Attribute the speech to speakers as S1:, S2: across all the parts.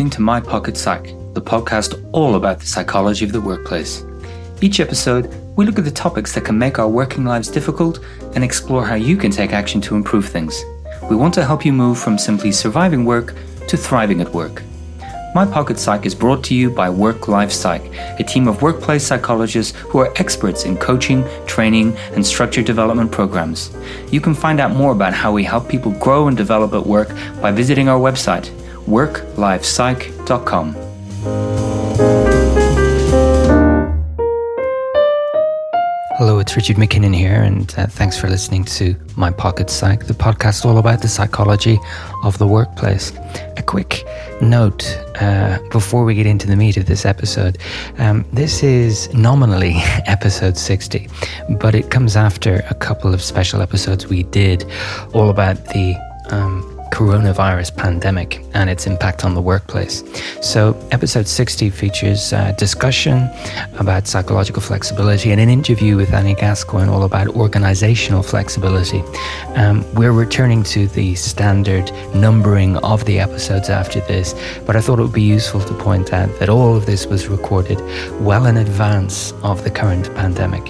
S1: listening to My Pocket Psych, the podcast all about the psychology of the workplace. Each episode, we look at the topics that can make our working lives difficult and explore how you can take action to improve things. We want to help you move from simply surviving work to thriving at work. My Pocket Psych is brought to you by Work Life Psych, a team of workplace psychologists who are experts in coaching, training, and structured development programs. You can find out more about how we help people grow and develop at work by visiting our website, worklifepsych.com. Hello, it's Richard MacKinnon here, and uh, thanks for listening to My Pocket Psych, the podcast all about the psychology of the workplace. A quick note uh, before we get into the meat of this episode um, this is nominally episode 60, but it comes after a couple of special episodes we did all about the um, coronavirus pandemic and its impact on the workplace. So, episode 60 features a discussion about psychological flexibility and an interview with Annie Gascoigne all about organizational flexibility. Um, we're returning to the standard numbering of the episodes after this, but I thought it would be useful to point out that all of this was recorded well in advance of the current pandemic.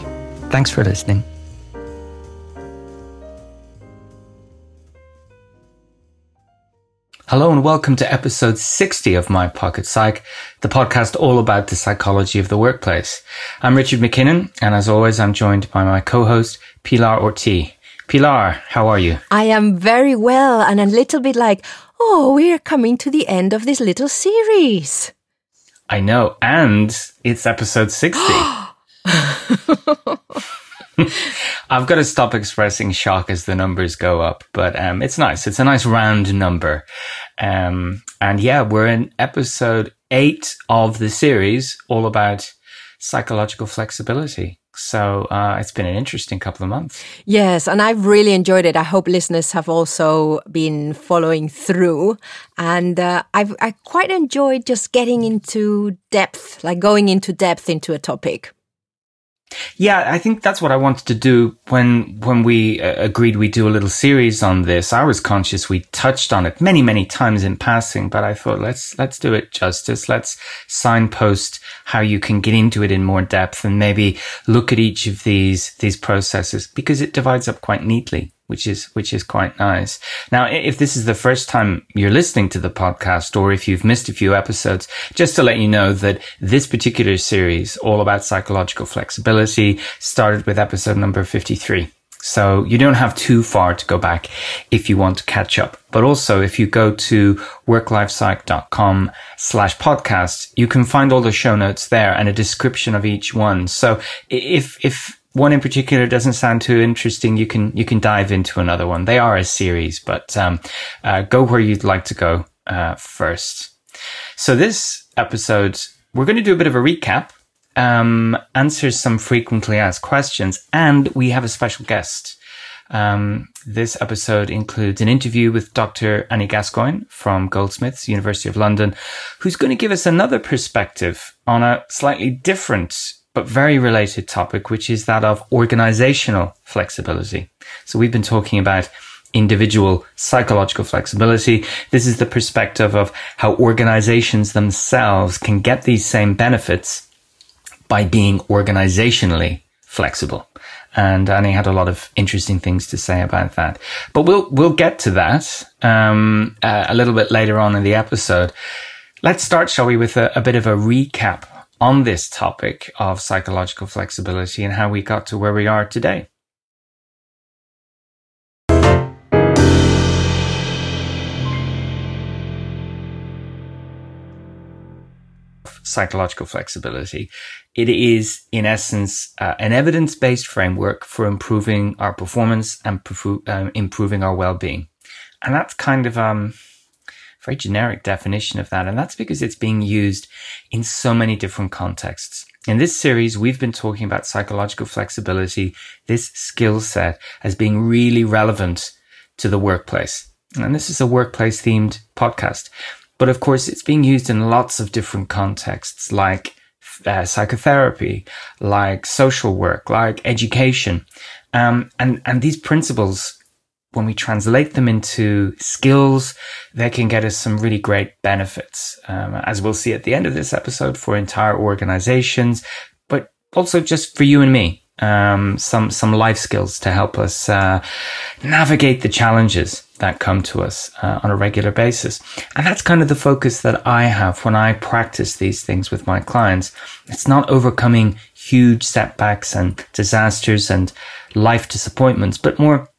S1: Thanks for listening. Hello and welcome to episode 60 of My Pocket Psych, the podcast all about the psychology of the workplace. I'm Richard MacKinnon, and as always, I'm joined by my co-host, Pilar Orti. Pilar, how are you?
S2: I am very well and a little bit like, oh, we're coming to the end of this little series.
S1: I know, and it's episode 60. I've got to stop expressing shock as the numbers go up, but um, it's nice. It's a nice round number. Um, and yeah, we're in episode eight of the series, all about psychological flexibility. So uh, it's been an interesting couple of months.
S2: Yes, and I've really enjoyed it. I hope listeners have also been following through, and uh, I've I quite enjoyed just getting into depth, like going into depth into a topic.
S1: Yeah, I think that's what I wanted to do when when we uh, agreed we do a little series on this. I was conscious we touched on it many many times in passing, but I thought let's let's do it justice. Let's signpost how you can get into it in more depth and maybe look at each of these these processes because it divides up quite neatly which is which is quite nice. Now, if this is the first time you're listening to the podcast, or if you've missed a few episodes, just to let you know that this particular series, all about psychological flexibility, started with episode number fifty three. So you don't have too far to go back if you want to catch up. But also, if you go to worklifepsych.com slash podcast, you can find all the show notes there and a description of each one. So if, if one in particular doesn't sound too interesting, you can you can dive into another one. They are a series, but um, uh, go where you'd like to go uh, first. So this episode, we're going to do a bit of a recap, um, answer some frequently asked questions, and we have a special guest. Um, this episode includes an interview with Dr. Annie Gascoigne from Goldsmiths, University of London, who's going to give us another perspective on a slightly different but very related topic, which is that of organizational flexibility. So we've been talking about individual psychological flexibility. This is the perspective of how organizations themselves can get these same benefits by being organizationally flexible. And Annie had a lot of interesting things to say about that. But we'll we'll get to that um, uh, a little bit later on in the episode. Let's start, shall we, with a, a bit of a recap on this topic of psychological flexibility and how we got to where we are today. Psychological flexibility. It is, in essence, uh, an evidence based framework for improving our performance and um, improving our well being. And that's kind of, um, very generic definition of that. And that's because it's being used in so many different contexts. In this series, we've been talking about psychological flexibility, this skill set as being really relevant to the workplace. And this is a workplace themed podcast. But of course, it's being used in lots of different contexts like uh, psychotherapy, like social work, like education. Um, and, and these principles when we translate them into skills, they can get us some really great benefits, um, as we'll see at the end of this episode for entire organizations, but also just for you and me. Um, some some life skills to help us uh, navigate the challenges that come to us uh, on a regular basis, and that's kind of the focus that I have when I practice these things with my clients. It's not overcoming huge setbacks and disasters and life disappointments, but more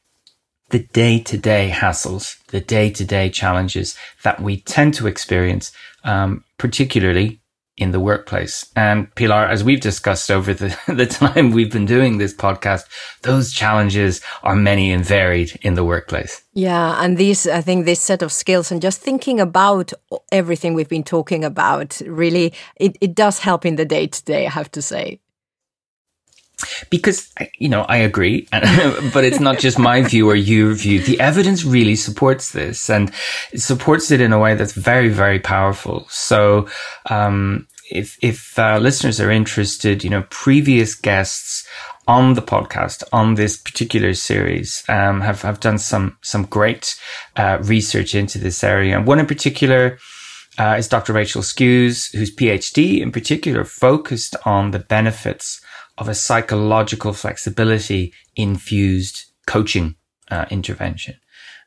S1: the day to day hassles, the day to day challenges that we tend to experience, um, particularly in the workplace. And Pilar, as we've discussed over the, the time we've been doing this podcast, those challenges are many and varied in the workplace.
S2: Yeah. And these, I think this set of skills and just thinking about everything we've been talking about really, it, it does help in the day to day, I have to say
S1: because you know I agree, but it's not just my view or your view. The evidence really supports this, and it supports it in a way that's very, very powerful. So, um, if if uh, listeners are interested, you know, previous guests on the podcast on this particular series um, have have done some some great uh, research into this area, and one in particular. Uh, is Dr. Rachel Skews, whose PhD in particular focused on the benefits of a psychological flexibility infused coaching uh, intervention.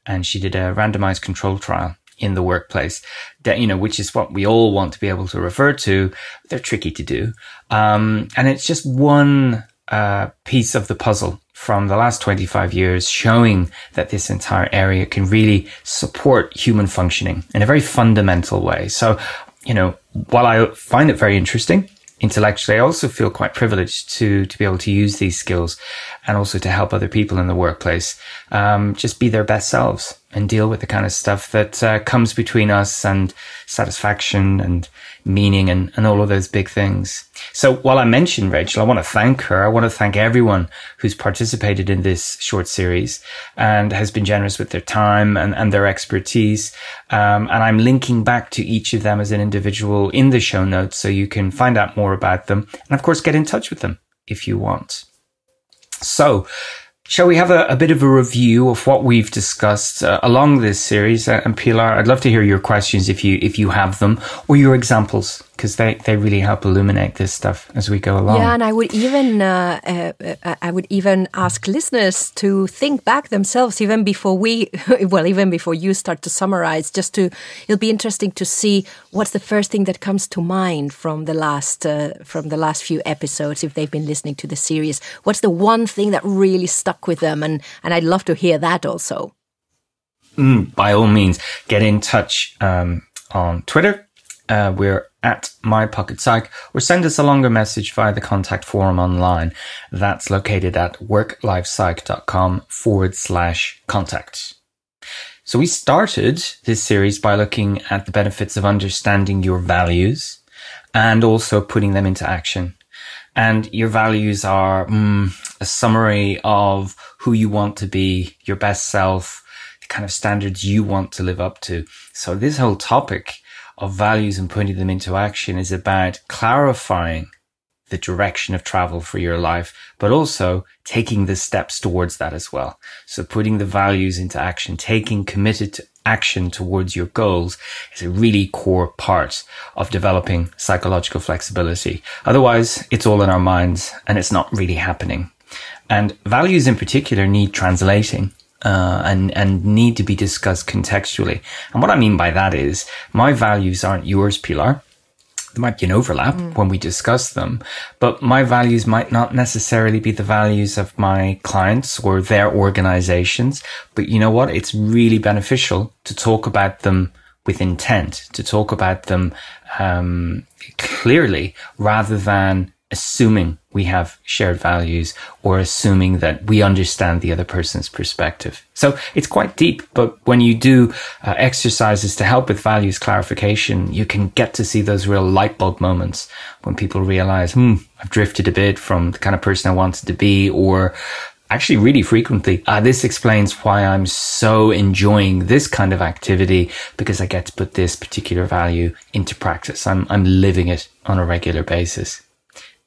S1: And she did a randomized control trial in the workplace that, you know, which is what we all want to be able to refer to. They're tricky to do. Um, and it's just one, uh, piece of the puzzle from the last 25 years showing that this entire area can really support human functioning in a very fundamental way. So, you know, while I find it very interesting, intellectually, I also feel quite privileged to to be able to use these skills and also to help other people in the workplace um, just be their best selves and deal with the kind of stuff that uh, comes between us and satisfaction and meaning and, and all of those big things. So while I mentioned Rachel, I want to thank her. I want to thank everyone who's participated in this short series and has been generous with their time and, and their expertise. Um, and I'm linking back to each of them as an individual in the show notes so you can find out more about them and of course get in touch with them if you want. So Shall we have a, a, bit of a review of what we've discussed uh, along this series? And Pilar, I'd love to hear your questions if you if you have them, or your examples because they, they really help illuminate this stuff as we go along.
S2: Yeah, and I would even uh, uh, uh, I would even ask listeners to think back themselves even before we well even before you start to summarize. Just to it'll be interesting to see what's the first thing that comes to mind from the last uh, from the last few episodes if they've been listening to the series. What's the one thing that really stuck with them, and and I'd love to hear that also.
S1: Mm, by all means, get in touch um, on Twitter. Uh, we're at My Pocket Psych or send us a longer message via the contact forum online. That's located at worklifepsych.com forward slash contact. So we started this series by looking at the benefits of understanding your values and also putting them into action. And your values are mm, a summary of who you want to be, your best self, the kind of standards you want to live up to. So this whole topic of values and putting them into action is about clarifying the direction of travel for your life, but also taking the steps towards that as well. So putting the values into action, taking committed action towards your goals is a really core part of developing psychological flexibility. Otherwise, it's all in our minds and it's not really happening. And values in particular need translating uh, and and need to be discussed contextually. And what I mean by that is my values aren't yours, Pilar. There might be an overlap mm. when we discuss them, but my values might not necessarily be the values of my clients or their organizations. But you know what? It's really beneficial to talk about them with intent, to talk about them um, clearly, rather than assuming we have shared values or assuming that we understand the other person's perspective. So it's quite deep, but when you do uh, exercises to help with values clarification, you can get to see those real light bulb moments when people realize, hmm, I've drifted a bit from the kind of person I wanted to be or actually really frequently. Uh, this explains why I'm so enjoying this kind of activity because I get to put this particular value into practice. I'm, I'm living it on a regular basis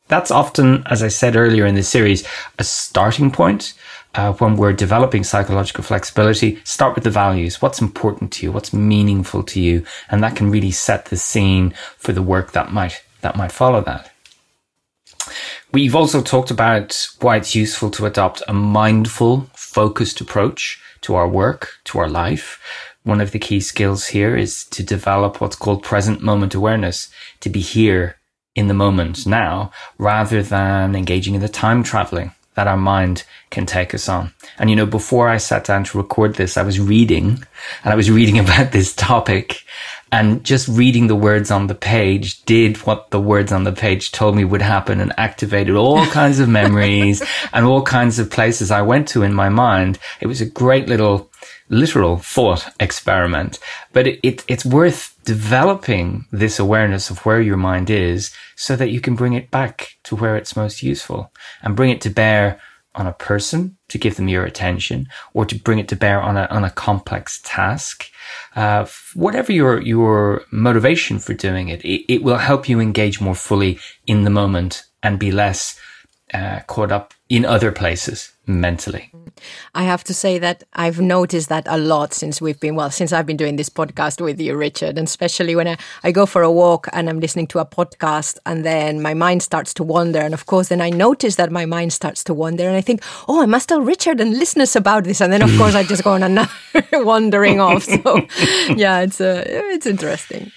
S1: that's often, as I said earlier in the series, a starting point. uh, when we're developing psychological flexibility, start with the values. What's important to you? What's meaningful to you? And that can really set the scene for the work that might, that might follow that. We've also talked about why it's useful to adopt a mindful, focused approach to our work, to our life. One of the key skills here is to develop what's called present moment awareness, to be here in the moment now, rather than engaging in the time traveling that our mind can take us on. And you know, before I sat down to record this, I was reading and I was reading about this topic and just reading the words on the page did what the words on the page told me would happen and activated all kinds of memories and all kinds of places I went to in my mind. It was a great little literal thought experiment, but it, it, it's worth developing this awareness of where your mind is so that you can bring it back to where it's most useful and bring it to bear on a person to give them your attention or to bring it to bear on a, on a complex task. Uh, whatever your, your motivation for doing it, it, it, will help you engage more fully in the moment and be less uh, caught up in other places mentally.
S2: I have to say that I've noticed that a lot since we've been, well, since I've been doing this podcast with you, Richard, and especially when I, I go for a walk and I'm listening to a podcast and then my mind starts to wander. And of course, then I notice that my mind starts to wander and I think, oh, I must tell Richard and listeners about this. And then, of course, I just go on another wandering off. So, yeah, it's, uh, it's interesting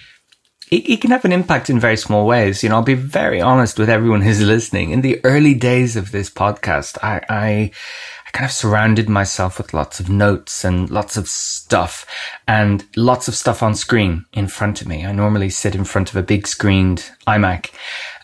S1: it, it, can have an impact in very small ways. You know, I'll be very honest with everyone who's listening. In the early days of this podcast, I, I, I kind of surrounded myself with lots of notes and lots of stuff and lots of stuff on screen in front of me. I normally sit in front of a big screened iMac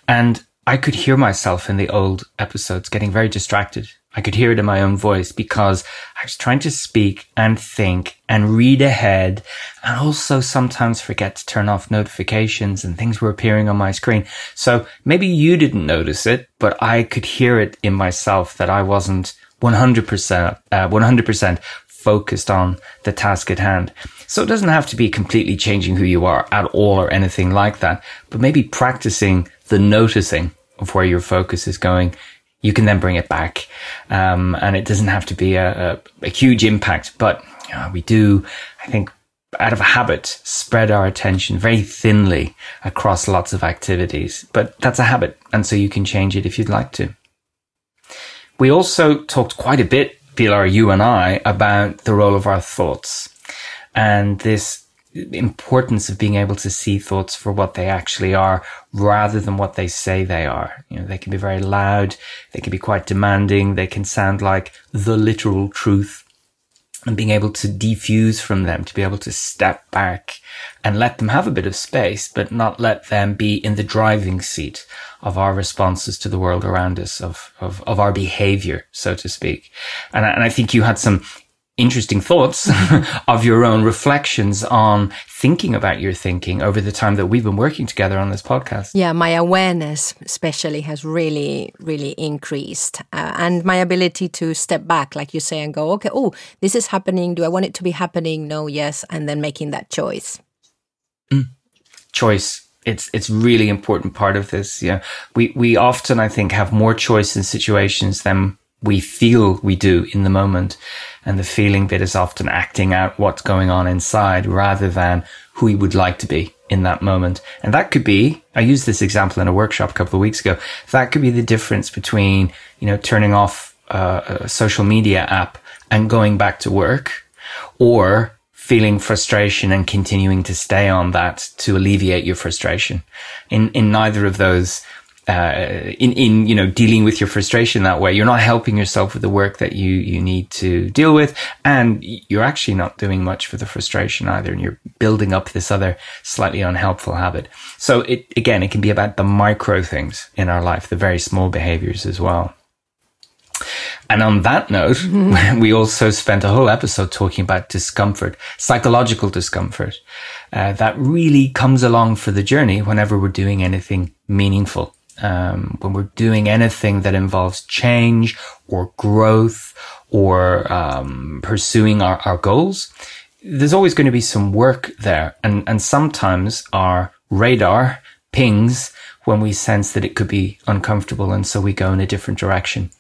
S1: and I could hear myself in the old episodes getting very distracted I could hear it in my own voice because I was trying to speak and think and read ahead and also sometimes forget to turn off notifications and things were appearing on my screen. So maybe you didn't notice it, but I could hear it in myself that I wasn't 100%, uh, 100% focused on the task at hand. So it doesn't have to be completely changing who you are at all or anything like that, but maybe practicing the noticing of where your focus is going you can then bring it back. Um, and it doesn't have to be a, a, a huge impact, but we do, I think, out of a habit, spread our attention very thinly across lots of activities. But that's a habit. And so you can change it if you'd like to. We also talked quite a bit, Pilar, you and I, about the role of our thoughts and this importance of being able to see thoughts for what they actually are rather than what they say they are. You know, they can be very loud. They can be quite demanding. They can sound like the literal truth and being able to defuse from them, to be able to step back and let them have a bit of space, but not let them be in the driving seat of our responses to the world around us, of, of, of our behavior, so to speak. And I, and I think you had some interesting thoughts of your own reflections on thinking about your thinking over the time that we've been working together on this podcast.
S2: Yeah, my awareness, especially, has really, really increased. Uh, and my ability to step back, like you say, and go, okay, oh, this is happening. Do I want it to be happening? No, yes. And then making that choice.
S1: Mm. Choice. It's it's really important part of this. Yeah, we we often I think have more choice in situations than we feel we do in the moment. And the feeling bit is often acting out what's going on inside rather than who we would like to be in that moment. And that could be, I used this example in a workshop a couple of weeks ago. That could be the difference between, you know, turning off uh, a social media app and going back to work or feeling frustration and continuing to stay on that to alleviate your frustration. In, in neither of those uh, in in you know dealing with your frustration that way. You're not helping yourself with the work that you you need to deal with, and you're actually not doing much for the frustration either. And you're building up this other slightly unhelpful habit. So it again, it can be about the micro things in our life, the very small behaviors as well. And on that note, mm-hmm. we also spent a whole episode talking about discomfort, psychological discomfort, uh, that really comes along for the journey whenever we're doing anything meaningful um, when we're doing anything that involves change or growth or um, pursuing our, our goals, there's always going to be some work there. And, and sometimes our radar pings when we sense that it could be uncomfortable. And so we go in a different direction.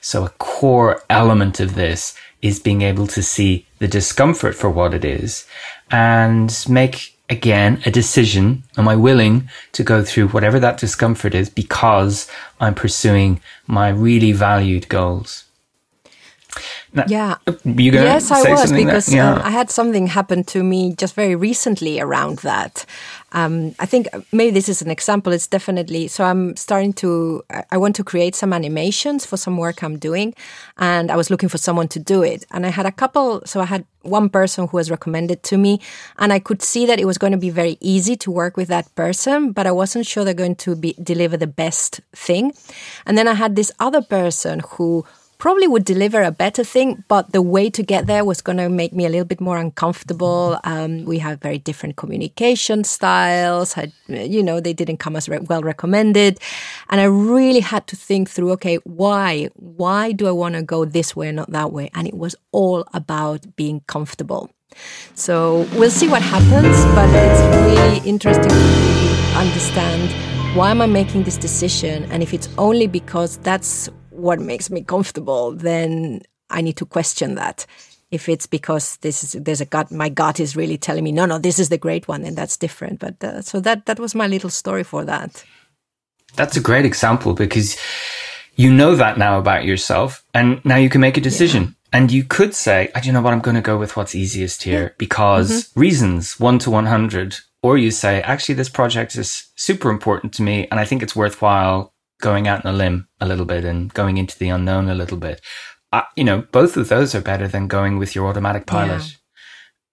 S1: So a core element of this is being able to see the discomfort for what it is and make again a decision. Am I willing to go through whatever that discomfort is because I'm pursuing my really valued goals?
S2: Yeah. You yes, I was because yeah. um, I had something happen to me just very recently around that. Um, I think maybe this is an example. It's definitely so. I'm starting to. I want to create some animations for some work I'm doing, and I was looking for someone to do it. And I had a couple. So I had one person who was recommended to me, and I could see that it was going to be very easy to work with that person, but I wasn't sure they're going to be deliver the best thing. And then I had this other person who probably would deliver a better thing, but the way to get there was going to make me a little bit more uncomfortable. Um, we have very different communication styles. You know, they didn't come as re- well recommended. And I really had to think through, okay, why? Why do I want to go this way and not that way? And it was all about being comfortable. So we'll see what happens, but it's really interesting to really understand why am I making this decision? And if it's only because that's what makes me comfortable, then I need to question that. If it's because this is there's a gut, my gut is really telling me, no, no, this is the great one, and that's different. But uh, so that that was my little story for that.
S1: That's a great example because you know that now about yourself, and now you can make a decision. Yeah. And you could say, I do you know what, I'm going to go with what's easiest here because mm-hmm. reasons one to 100. Or you say, actually, this project is super important to me and I think it's worthwhile going out on a limb a little bit and going into the unknown a little bit. Uh, you know, both of those are better than going with your automatic pilot yeah.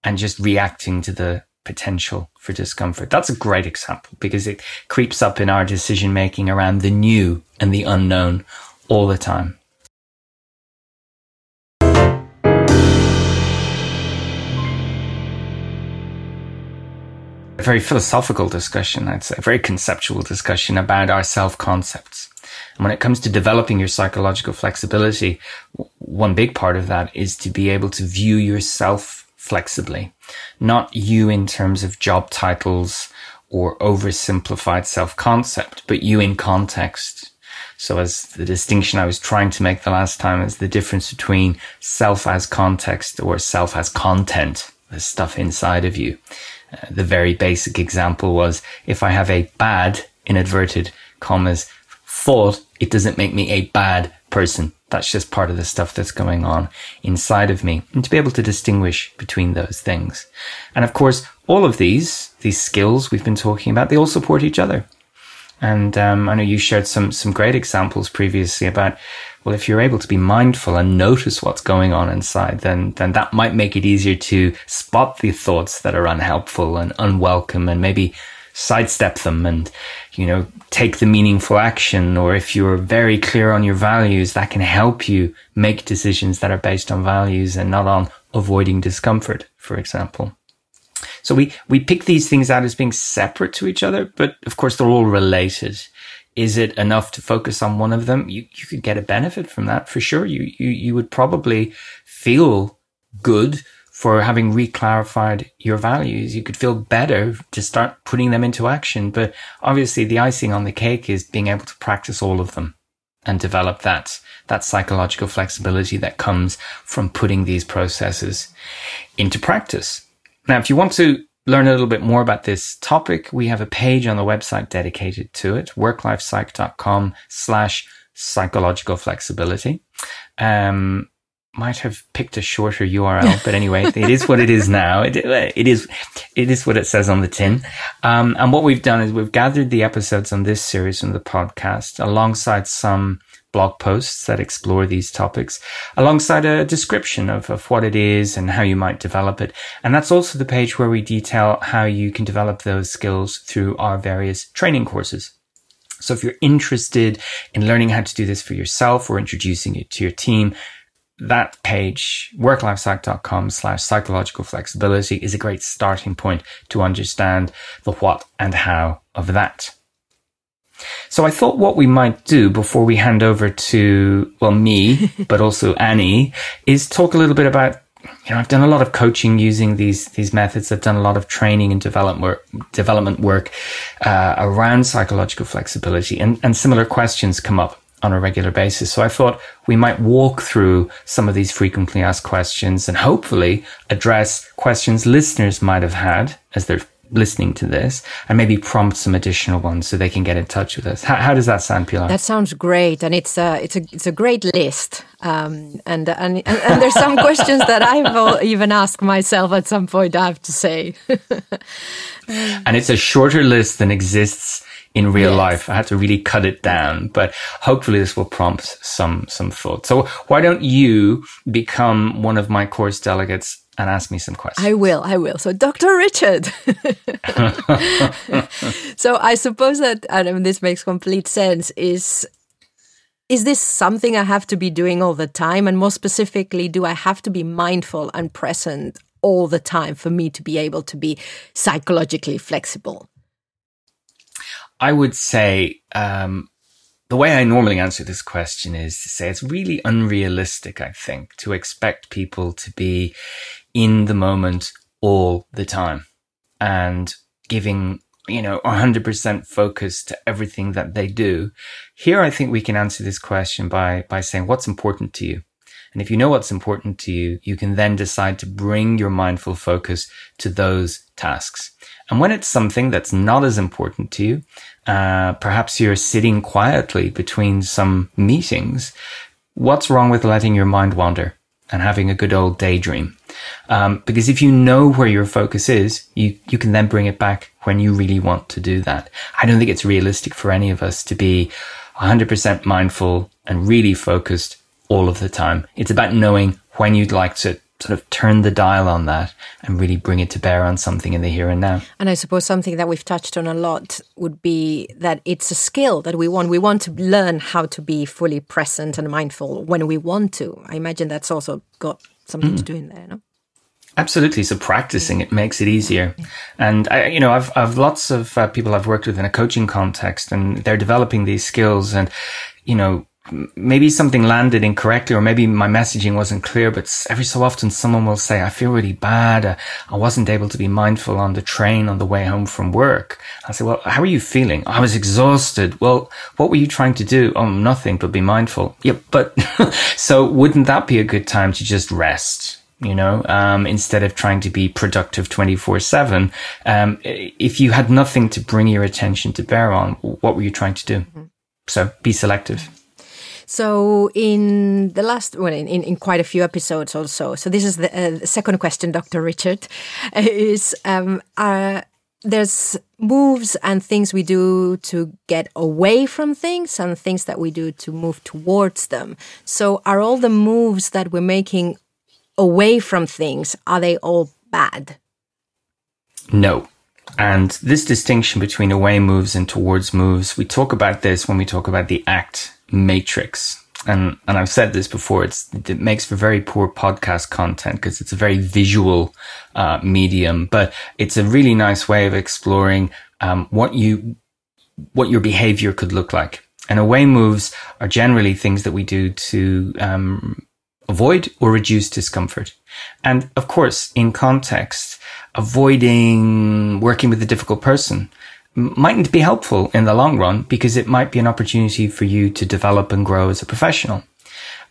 S1: and just reacting to the potential for discomfort. That's a great example because it creeps up in our decision making around the new and the unknown all the time. A very philosophical discussion, I'd say, a very conceptual discussion about our self concepts. And when it comes to developing your psychological flexibility, one big part of that is to be able to view yourself flexibly, not you in terms of job titles or oversimplified self concept, but you in context. So as the distinction I was trying to make the last time is the difference between self as context or self as content, the stuff inside of you the very basic example was if I have a bad, in inverted commas, thought, it doesn't make me a bad person. That's just part of the stuff that's going on inside of me. And to be able to distinguish between those things. And of course, all of these, these skills we've been talking about, they all support each other. And um, I know you shared some some great examples previously about well, if you're able to be mindful and notice what's going on inside, then then that might make it easier to spot the thoughts that are unhelpful and unwelcome, and maybe sidestep them and you know take the meaningful action. Or if you're very clear on your values, that can help you make decisions that are based on values and not on avoiding discomfort, for example. So we, we pick these things out as being separate to each other, but of course they're all related. Is it enough to focus on one of them? You, you could get a benefit from that for sure. You, you, you would probably feel good for having reclarified your values. You could feel better to start putting them into action. But obviously the icing on the cake is being able to practice all of them and develop that, that psychological flexibility that comes from putting these processes into practice. Now, if you want to learn a little bit more about this topic, we have a page on the website dedicated to it, worklifepsych.com slash psychological flexibility. Um, might have picked a shorter URL, but anyway, it is what it is now. It, it is, it is what it says on the tin. Um, and what we've done is we've gathered the episodes on this series from the podcast alongside some blog posts that explore these topics alongside a description of, of what it is and how you might develop it. And that's also the page where we detail how you can develop those skills through our various training courses. So if you're interested in learning how to do this for yourself or introducing it to your team, that page, worklifepsych.com slash psychological flexibility is a great starting point to understand the what and how of that. So I thought what we might do before we hand over to, well, me, but also Annie, is talk a little bit about you know, I've done a lot of coaching using these these methods. I've done a lot of training and development work, development work uh, around psychological flexibility, and and similar questions come up on a regular basis. So I thought we might walk through some of these frequently asked questions and hopefully address questions listeners might have had as they're listening to this and maybe prompt some additional ones so they can get in touch with us. How, how does that sound, Pilar?
S2: That sounds great, and it's a it's a it's a great list. Um, and, and, and and there's some questions that I've even asked myself at some point. I have to say,
S1: and it's a shorter list than exists in real yes. life. I had to really cut it down, but hopefully this will prompt some some thought. So why don't you become one of my course delegates and ask me some questions.
S2: I will, I will. So, Dr. Richard. so, I suppose that, and this makes complete sense, is is this something I have to be doing all the time? And more specifically, do I have to be mindful and present all the time for me to be able to be psychologically flexible?
S1: I would say um, the way I normally answer this question is to say it's really unrealistic, I think, to expect people to be in the moment all the time and giving, you know, 100% focus to everything that they do. Here, I think we can answer this question by, by saying what's important to you. And if you know what's important to you, you can then decide to bring your mindful focus to those tasks. And when it's something that's not as important to you, uh, perhaps you're sitting quietly between some meetings. What's wrong with letting your mind wander? And having a good old daydream. Um, because if you know where your focus is, you, you can then bring it back when you really want to do that. I don't think it's realistic for any of us to be 100% mindful and really focused all of the time. It's about knowing when you'd like to sort of turn the dial on that and really bring it to bear on something in the here and now.
S2: And I suppose something that we've touched on a lot would be that it's a skill that we want. We want to learn how to be fully present and mindful when we want to. I imagine that's also got something mm. to do in there, no?
S1: Absolutely. So practicing it makes it easier. And I, you know, I've, I've lots of uh, people I've worked with in a coaching context and they're developing these skills and, you know, maybe something landed incorrectly or maybe my messaging wasn't clear, but every so often someone will say, I feel really bad. Uh, I wasn't able to be mindful on the train on the way home from work. I say, well, how are you feeling? I was exhausted. Well, what were you trying to do? Oh, nothing, but be mindful. Yep. But so wouldn't that be a good time to just rest? you know, um, instead of trying to be productive 24 seven. Um, if you had nothing to bring your attention to bear on, what were you trying to do? Mm-hmm. So be selective.
S2: So in the last, well, in, in quite a few episodes also. So this is the, uh, second question, Dr. Richard, is um, uh, there's moves and things we do to get away from things and things that we do to move towards them. So are all the moves that we're making away from things, are they all bad?
S1: No. And this distinction between away moves and towards moves, we talk about this when we talk about the ACT matrix. And, and I've said this before, it's, it makes for very poor podcast content because it's a very visual, uh, medium, but it's a really nice way of exploring, um, what you, what your behavior could look like. And away moves are generally things that we do to, um, avoid or reduce discomfort. And of course, in context, avoiding working with a difficult person mightn't be helpful in the long run because it might be an opportunity for you to develop and grow as a professional.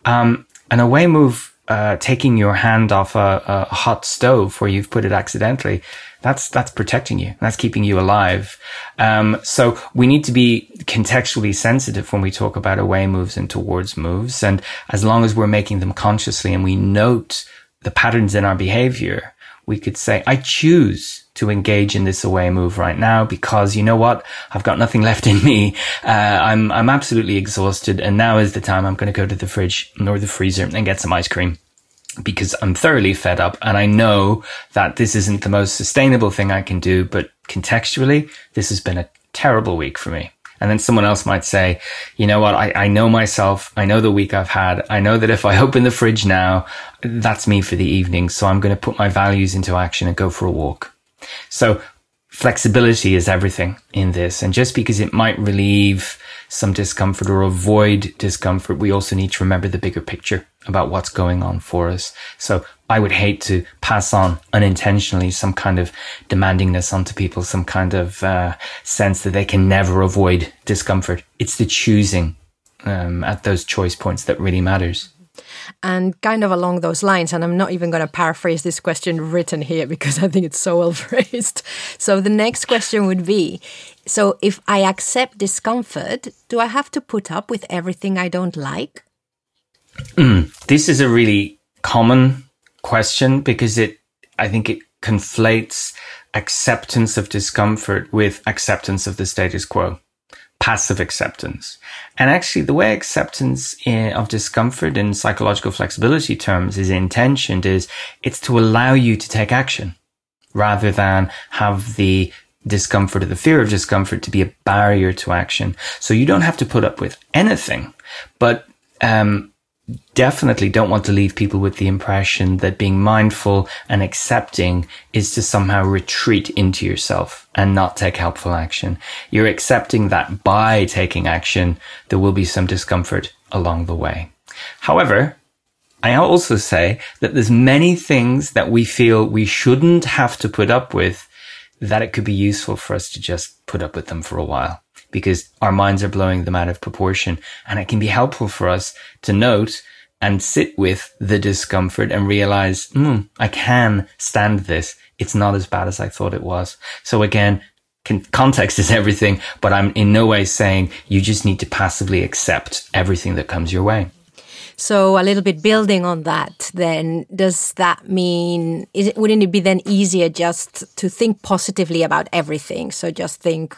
S1: Um, an away move, uh, taking your hand off a, a, hot stove where you've put it accidentally, that's, that's protecting you. That's keeping you alive. Um, so we need to be contextually sensitive when we talk about away moves and towards moves. And as long as we're making them consciously and we note the patterns in our behavior, we could say, I choose to engage in this away move right now because you know what? I've got nothing left in me. Uh, I'm, I'm absolutely exhausted. And now is the time I'm going to go to the fridge or the freezer and get some ice cream because I'm thoroughly fed up. And I know that this isn't the most sustainable thing I can do, but contextually, this has been a terrible week for me. And then someone else might say, you know what? I, I know myself. I know the week I've had. I know that if I open the fridge now, that's me for the evening. So I'm going to put my values into action and go for a walk. So flexibility is everything in this. And just because it might relieve some discomfort or avoid discomfort, we also need to remember the bigger picture about what's going on for us. So I would hate to pass on unintentionally some kind of demandingness onto people, some kind of uh, sense that they can never avoid discomfort. It's the choosing um, at those choice points that really matters.
S2: And kind of along those lines, and I'm not even going to paraphrase this question written here because I think it's so well phrased. So the next question would be So if I accept discomfort, do I have to put up with everything I don't like?
S1: Mm, this is a really common question because it, I think it conflates acceptance of discomfort with acceptance of the status quo passive acceptance. And actually, the way acceptance in, of discomfort in psychological flexibility terms is intentioned is it's to allow you to take action rather than have the discomfort or the fear of discomfort to be a barrier to action. So you don't have to put up with anything, but um, definitely don't want to leave people with the impression that being mindful and accepting is to somehow retreat into yourself and not take helpful action. You're accepting that by taking action, there will be some discomfort along the way. However, I also say that there's many things that we feel we shouldn't have to put up with that it could be useful for us to just put up with them for a while because our minds are blowing them out of proportion. And it can be helpful for us to note and sit with the discomfort and realize, mm, I can stand this. It's not as bad as I thought it was. So again, context is everything, but I'm in no way saying you just need to passively accept everything that comes your way.
S2: So a little bit building on that, then does that mean it, wouldn't it be then easier just to think positively about everything? So just think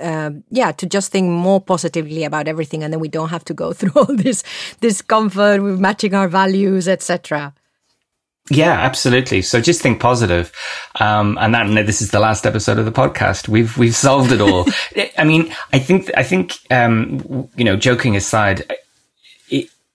S2: uh, yeah, to just think more positively about everything, and then we don't have to go through all this discomfort with matching our values, etc.
S1: Yeah, absolutely. So just think positive. Um, and that, this is the last episode of the podcast. We've, we've solved it all. I mean, I think, I think, um, you know, joking aside,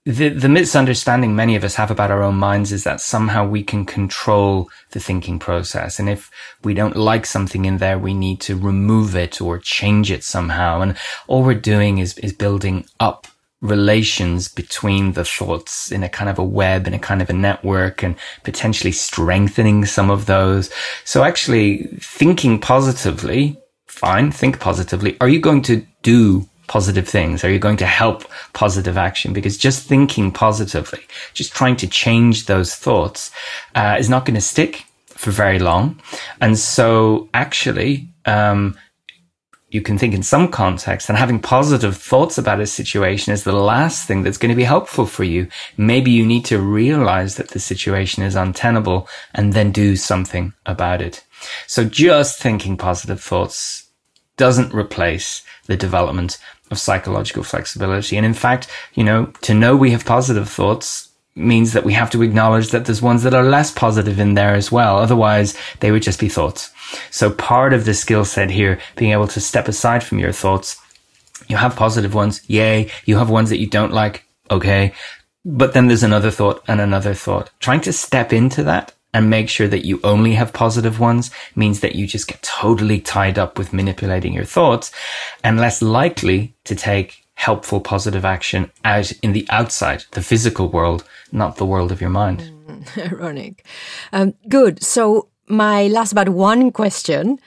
S1: the the misunderstanding many of us have about our own minds is that somehow we can control the thinking process. And if we don't like something in there we need to remove it or change it somehow. And all we're doing is is building up relations between the thoughts in a kind of a web in a kind of a network and potentially strengthening some of those. So actually thinking positively fine think positively. Are you going to do positive things? Are you going to help positive action? Because just thinking positively, just trying to change those thoughts, uh, is not going to stick for very long. And so actually, um, you can think in some context and having positive thoughts about a situation is the last thing that's going to be helpful for you. Maybe you need to realize that the situation is untenable and then do something about it. So just thinking positive thoughts doesn't replace the development of psychological flexibility. And in fact, you know, to know we have positive thoughts means that we have to acknowledge that there's ones that are less positive in there as well. Otherwise, they would just be thoughts. So part of the skill set here, being able to step aside from your thoughts, you have positive ones. Yay. You have ones that you don't like. Okay. But then there's another thought and another thought. Trying to step into that and make sure that you only have positive ones means that you just get totally tied up with manipulating your thoughts and less likely to take helpful positive action out in the outside, the physical world, not the world of your mind.
S2: Mm, ironic. Um, good. So, my last but one question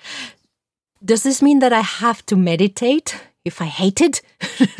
S2: Does this mean that I have to meditate if I hate it?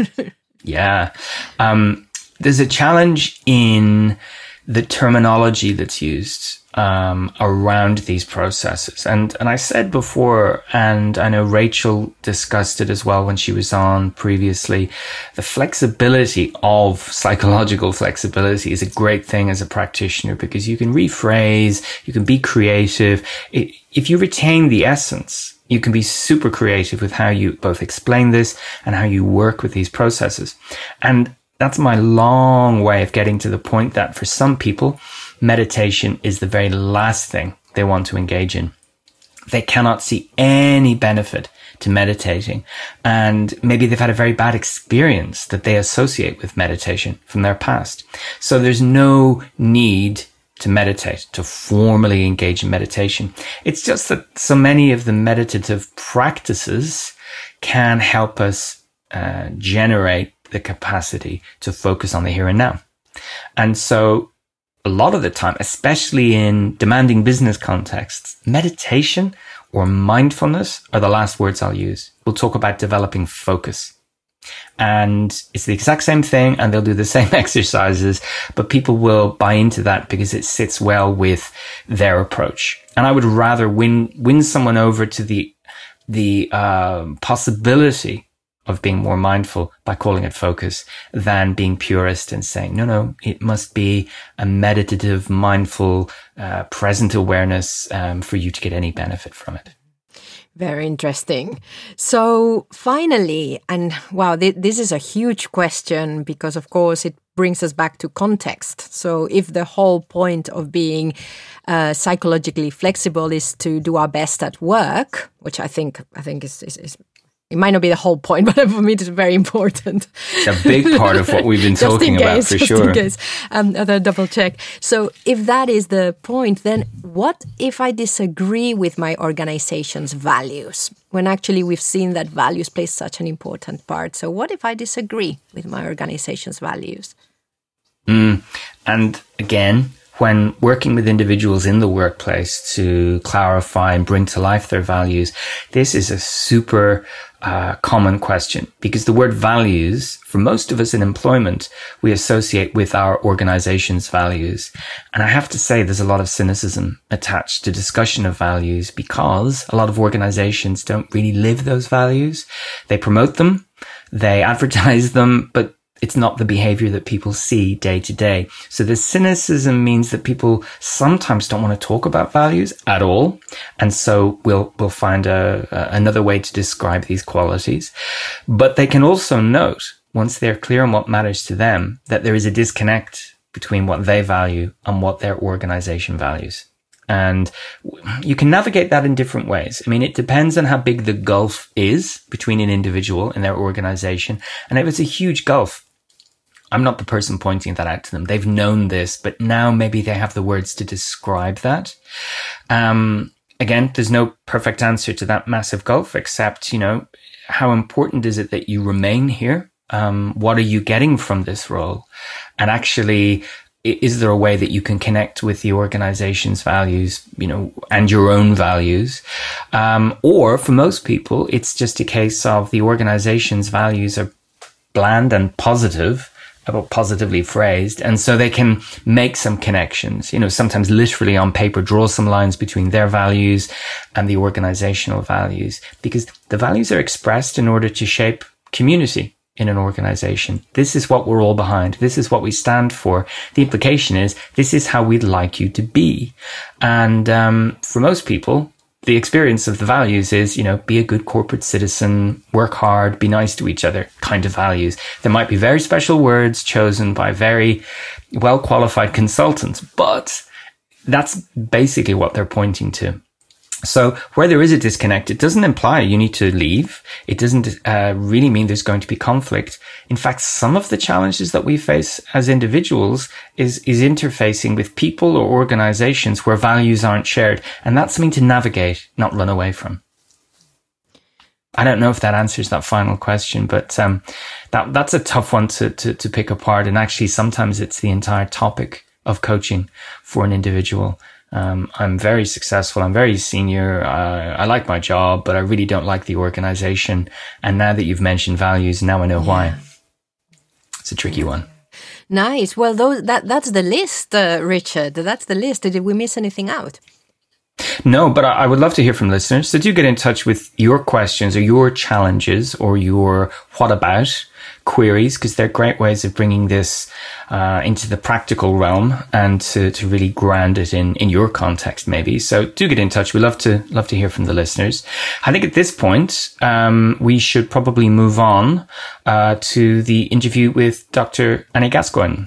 S1: yeah. Um, there's a challenge in the terminology that's used um, around these processes. And and I said before, and I know Rachel discussed it as well when she was on previously. The flexibility of psychological flexibility is a great thing as a practitioner because you can rephrase, you can be creative. if you retain the essence, you can be super creative with how you both explain this and how you work with these processes. And that's my long way of getting to the point that for some people, meditation is the very last thing they want to engage in. They cannot see any benefit to meditating. And maybe they've had a very bad experience that they associate with meditation from their past. So there's no need to meditate, to formally engage in meditation. It's just that so many of the meditative practices can help us uh, generate the capacity to focus on the here and now. And so a lot of the time, especially in demanding business contexts, meditation or mindfulness are the last words I'll use. We'll talk about developing focus. And it's the exact same thing and they'll do the same exercises, but people will buy into that because it sits well with their approach. And I would rather win, win someone over to the, the, uh, possibility of being more mindful by calling it focus than being purist and saying, no, no, it must be a meditative, mindful, uh, present awareness um, for you to get any benefit from it.
S2: Very interesting. So, finally, and wow, th- this is a huge question because, of course, it brings us back to context. So, if the whole point of being uh, psychologically flexible is to do our best at work, which I think I think is, is, is it might not be the whole point, but for me, it's very important.
S1: It's a big part of what we've been talking case, about, for
S2: just
S1: sure.
S2: In case, um, other double check. So, if that is the point, then what if I disagree with my organization's values? When actually we've seen that values play such an important part. So, what if I disagree with my organization's values?
S1: Mm. And again, when working with individuals in the workplace to clarify and bring to life their values, this is a super uh, common question because the word values, for most of us in employment, we associate with our organization's values. And I have to say there's a lot of cynicism attached to discussion of values because a lot of organizations don't really live those values. They promote them, they advertise them, but it's not the behavior that people see day to day. So the cynicism means that people sometimes don't want to talk about values at all. And so we'll, we'll find a, a, another way to describe these qualities. But they can also note once they're clear on what matters to them that there is a disconnect between what they value and what their organization values. And you can navigate that in different ways. I mean, it depends on how big the gulf is between an individual and their organization. And if it's a huge gulf, I'm not the person pointing that out to them. They've known this, but now maybe they have the words to describe that. Um, again, there's no perfect answer to that massive gulf, except, you know, how important is it that you remain here? Um, what are you getting from this role? And actually, is there a way that you can connect with the organization's values, you know, and your own values? Um, or for most people, it's just a case of the organization's values are bland and positive about positively phrased. And so they can make some connections, you know, sometimes literally on paper, draw some lines between their values and the organizational values because the values are expressed in order to shape community in an organization. This is what we're all behind. This is what we stand for. The implication is this is how we'd like you to be. And um, for most people, the experience of the values is, you know, be a good corporate citizen, work hard, be nice to each other kind of values. There might be very special words chosen by very well qualified consultants, but that's basically what they're pointing to. So where there is a disconnect, it doesn't imply you need to leave. It doesn't uh, really mean there's going to be conflict. In fact, some of the challenges that we face as individuals is, is interfacing with people or organizations where values aren't shared. And that's something to navigate, not run away from. I don't know if that answers that final question, but um, that that's a tough one to, to, to pick apart. And actually, sometimes it's the entire topic of coaching for an individual. Um, I'm very successful. I'm very senior. Uh, I like my job, but I really don't like the organization. And now that you've mentioned values, now I know yeah. why. It's a tricky one.
S2: Nice. Well, those, that that's the list, uh, Richard. That's the list. Did we miss anything out?
S1: No, but I would love to hear from listeners. So do get in touch with your questions or your challenges or your what about queries because they're great ways of bringing this uh, into the practical realm and to, to really ground it in, in your context maybe. So do get in touch. We love to love to hear from the listeners. I think at this point um, we should probably move on uh, to the interview with Dr. Annie Gascoigne.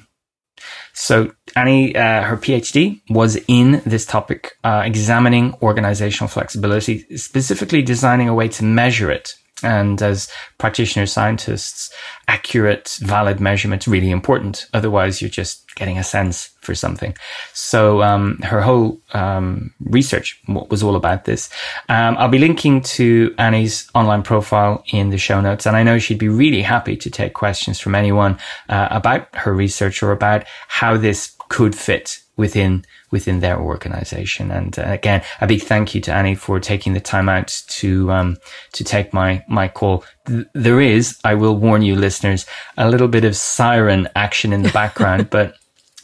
S1: So Annie, uh, her PhD was in this topic, uh, examining organizational flexibility, specifically designing a way to measure it And as practitioner scientists, accurate, valid measurements really important. Otherwise, you're just getting a sense for something. So um, her whole um, research was all about this. Um, I'll be linking to Annie's online profile in the show notes, and I know she'd be really happy to take questions from anyone uh, about her research or about how this could fit within within their organization. And uh, again, a big thank you to Annie for taking the time out to um, to take my my call. Th- there is, I will warn you, listeners, a little bit of siren action in the background, but.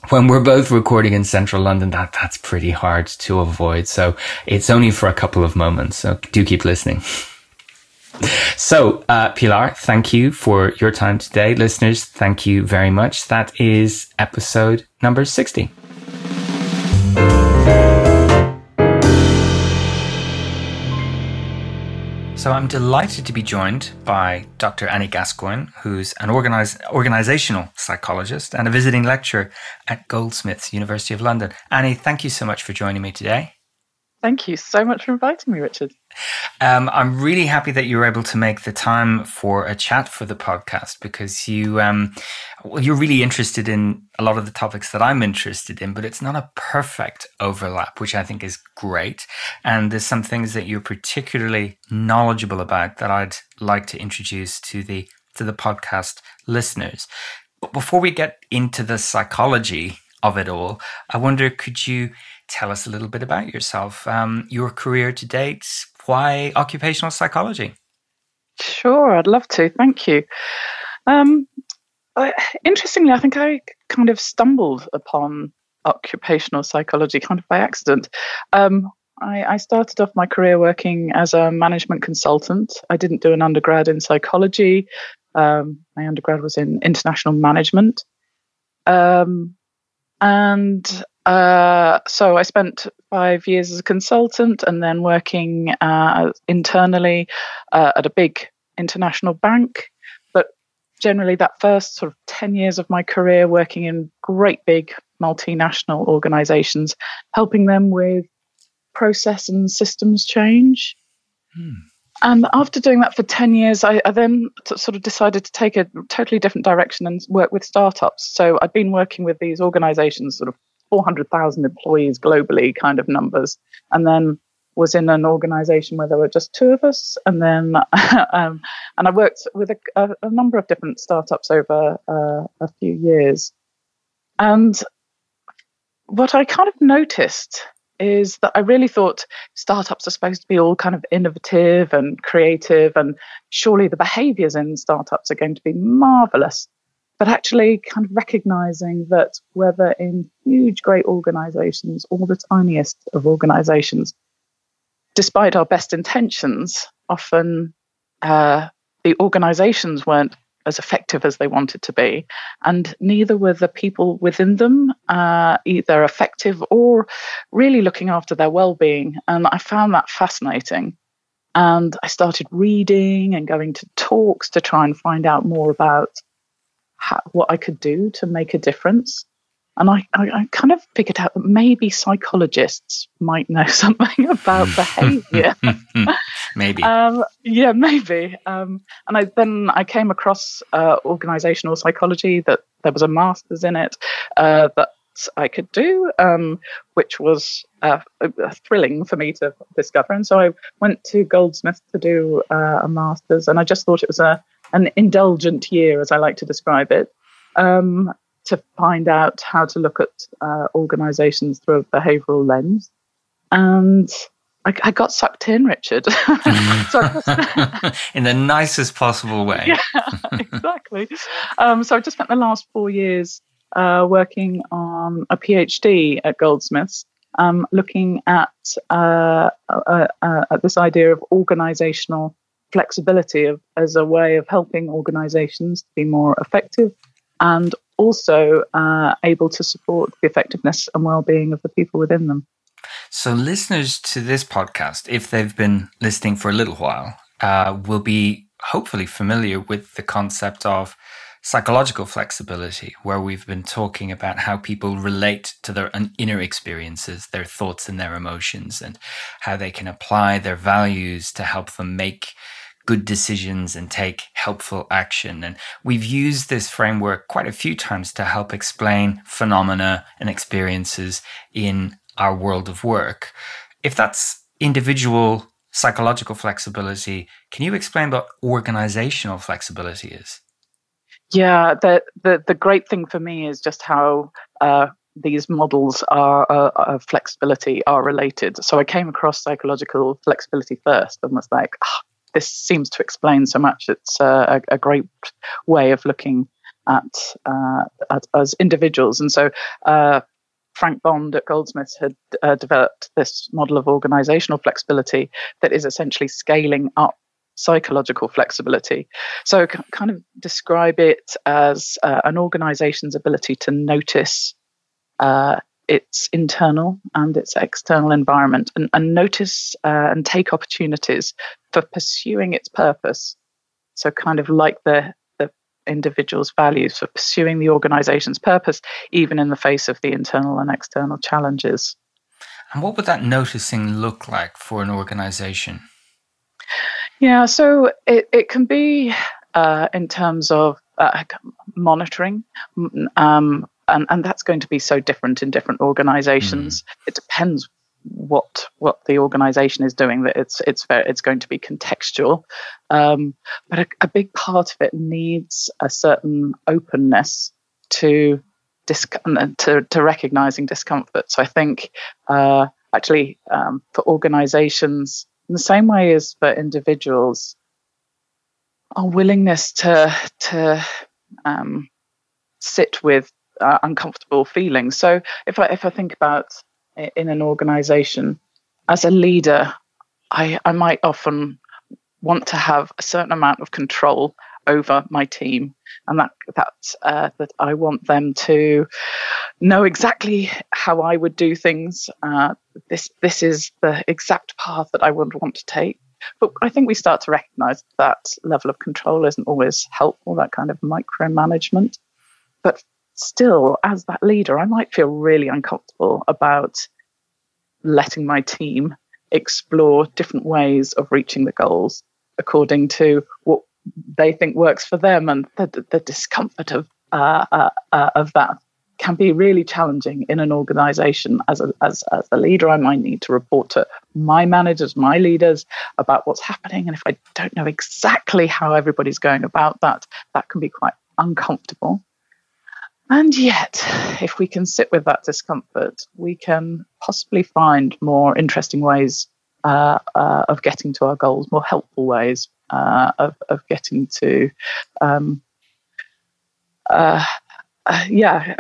S1: When we're both recording in central London, that, that's pretty hard to avoid. So it's only for a couple of moments. So do keep listening. So, uh, Pilar, thank you for your time today. Listeners, thank you very much. That is episode number 60. So I'm delighted to be joined by Dr. Annie Gascoigne, who's an organize, organizational psychologist and a visiting lecturer at Goldsmiths, University of London. Annie, thank you so much for joining me today.
S3: Thank you so much for inviting me, Richard.
S1: Um, I'm really happy that you were able to make the time for a chat for the podcast because you, um, you're really interested in a lot of the topics that I'm interested in, but it's not a perfect overlap, which I think is great. And there's some things that you're particularly knowledgeable about that I'd like to introduce to the to the podcast listeners. But before we get into the psychology of it all, I wonder could you tell us a little bit about yourself, um, your career to date, why occupational psychology?
S3: Sure, I'd love to. Thank you. Um, I, interestingly, I think I kind of stumbled upon occupational psychology kind of by accident. Um, I, I, started off my career working as a management consultant. I didn't do an undergrad in psychology. Um, my undergrad was in international management. Um, and uh, so I spent five years as a consultant and then working uh, internally uh, at a big international bank. But generally, that first sort of 10 years of my career working in great big multinational organizations, helping them with process and systems change. Hmm. And after doing that for 10 years, I, I then t- sort of decided to take a totally different direction and work with startups. So I'd been working with these organizations sort of 400,000 employees globally kind of numbers. And then was in an organization where there were just two of us. And then, um, and I worked with a, a, a, number of different startups over uh, a few years. And what I kind of noticed is that I really thought startups are supposed to be all kind of innovative and creative, and surely the behaviors in startups are going to be marvelous but actually kind of recognizing that whether in huge, great organizations or the tiniest of organizations, despite our best intentions, often uh, the organizations weren't as effective as they wanted to be, and neither were the people within them uh, either effective or really looking after their well being. And I found that fascinating. And I started reading and going to talks to try and find out more about how, what I could do to make a difference. And I, I, I, kind of figured out that maybe psychologists might know something about behavior.
S1: maybe.
S3: Um, yeah, maybe. Um, and I, then I came across uh, organizational psychology, that there was a master's in it uh, that I could do, um, which was uh, thrilling for me to discover. And so I went to Goldsmiths to do uh, a master's, and I just thought it was a an indulgent year, as I like to describe it, um, to find out how to look at uh, organizations through a behavioral lens. And I, I got sucked in, Richard.
S1: in the nicest possible way.
S3: Yeah, exactly. Um, so I just spent the last four years uh, working on a PhD at Goldsmiths, um, looking at uh, uh, uh at this idea of organizational flexibility of, as a way of helping organizations to be more effective and also uh, able to support the effectiveness and well-being of the people within them.
S1: So, listeners to this podcast, if they've been listening for a little while, uh, will be hopefully familiar with the concept of psychological flexibility, where we've been talking about how people relate to their inner experiences, their thoughts, and their emotions, and how they can apply their values to help them make good decisions and take helpful action. And we've used this framework quite a few times to help explain phenomena and experiences in our world of work. If that's individual psychological flexibility, can you explain what organizational flexibility is?
S3: Yeah, the the, the great thing for me is just how uh, these models are uh, of flexibility are related. So I came across psychological flexibility first and was like, oh, this seems to explain so much. It's uh, a, a, great way of looking at, uh, at as individuals. And so uh, Frank Bond at Goldsmiths had uh, developed this model of organizational flexibility that is essentially scaling up psychological flexibility. So, kind of describe it as uh, an organization's ability to notice uh, its internal and its external environment and, and notice uh, and take opportunities for pursuing its purpose. So, kind of like the, the individual's values, for pursuing the organization's purpose, even in the face of the internal and external challenges.
S1: And what would that noticing look like for an organization?
S3: Yeah, so it, it can be uh, in terms of uh, monitoring, um, and, and that's going to be so different in different organizations. Mm. It depends what what the organization is doing that it's it's very, it's going to be contextual um, but a, a, big part of it needs a certain openness to dis- to, to recognizing discomfort so i think uh, actually um, for organizations in the same way as for individuals our willingness to to um, sit with uh, uncomfortable feelings. So if I if I think about in an organization as a leader, I I might often want to have a certain amount of control over my team, and that that uh, that I want them to know exactly how I would do things. Uh, this this is the exact path that I would want to take. But I think we start to recognise that level of control isn't always helpful. That kind of micromanagement, but still, as that leader, I might feel really uncomfortable about letting my team explore different ways of reaching the goals according to what they think works for them, and the, the discomfort of uh, uh, uh, of that can be really challenging in an organization. As a, as as a leader, I might need to report to my managers, my leaders about what's happening, and if I don't know exactly how everybody's going about that, that can be quite uncomfortable. And yet, if we can sit with that discomfort, we can possibly find more interesting ways uh, uh, of getting to our goals, more helpful ways uh, of, of getting to, um, uh, uh, yeah,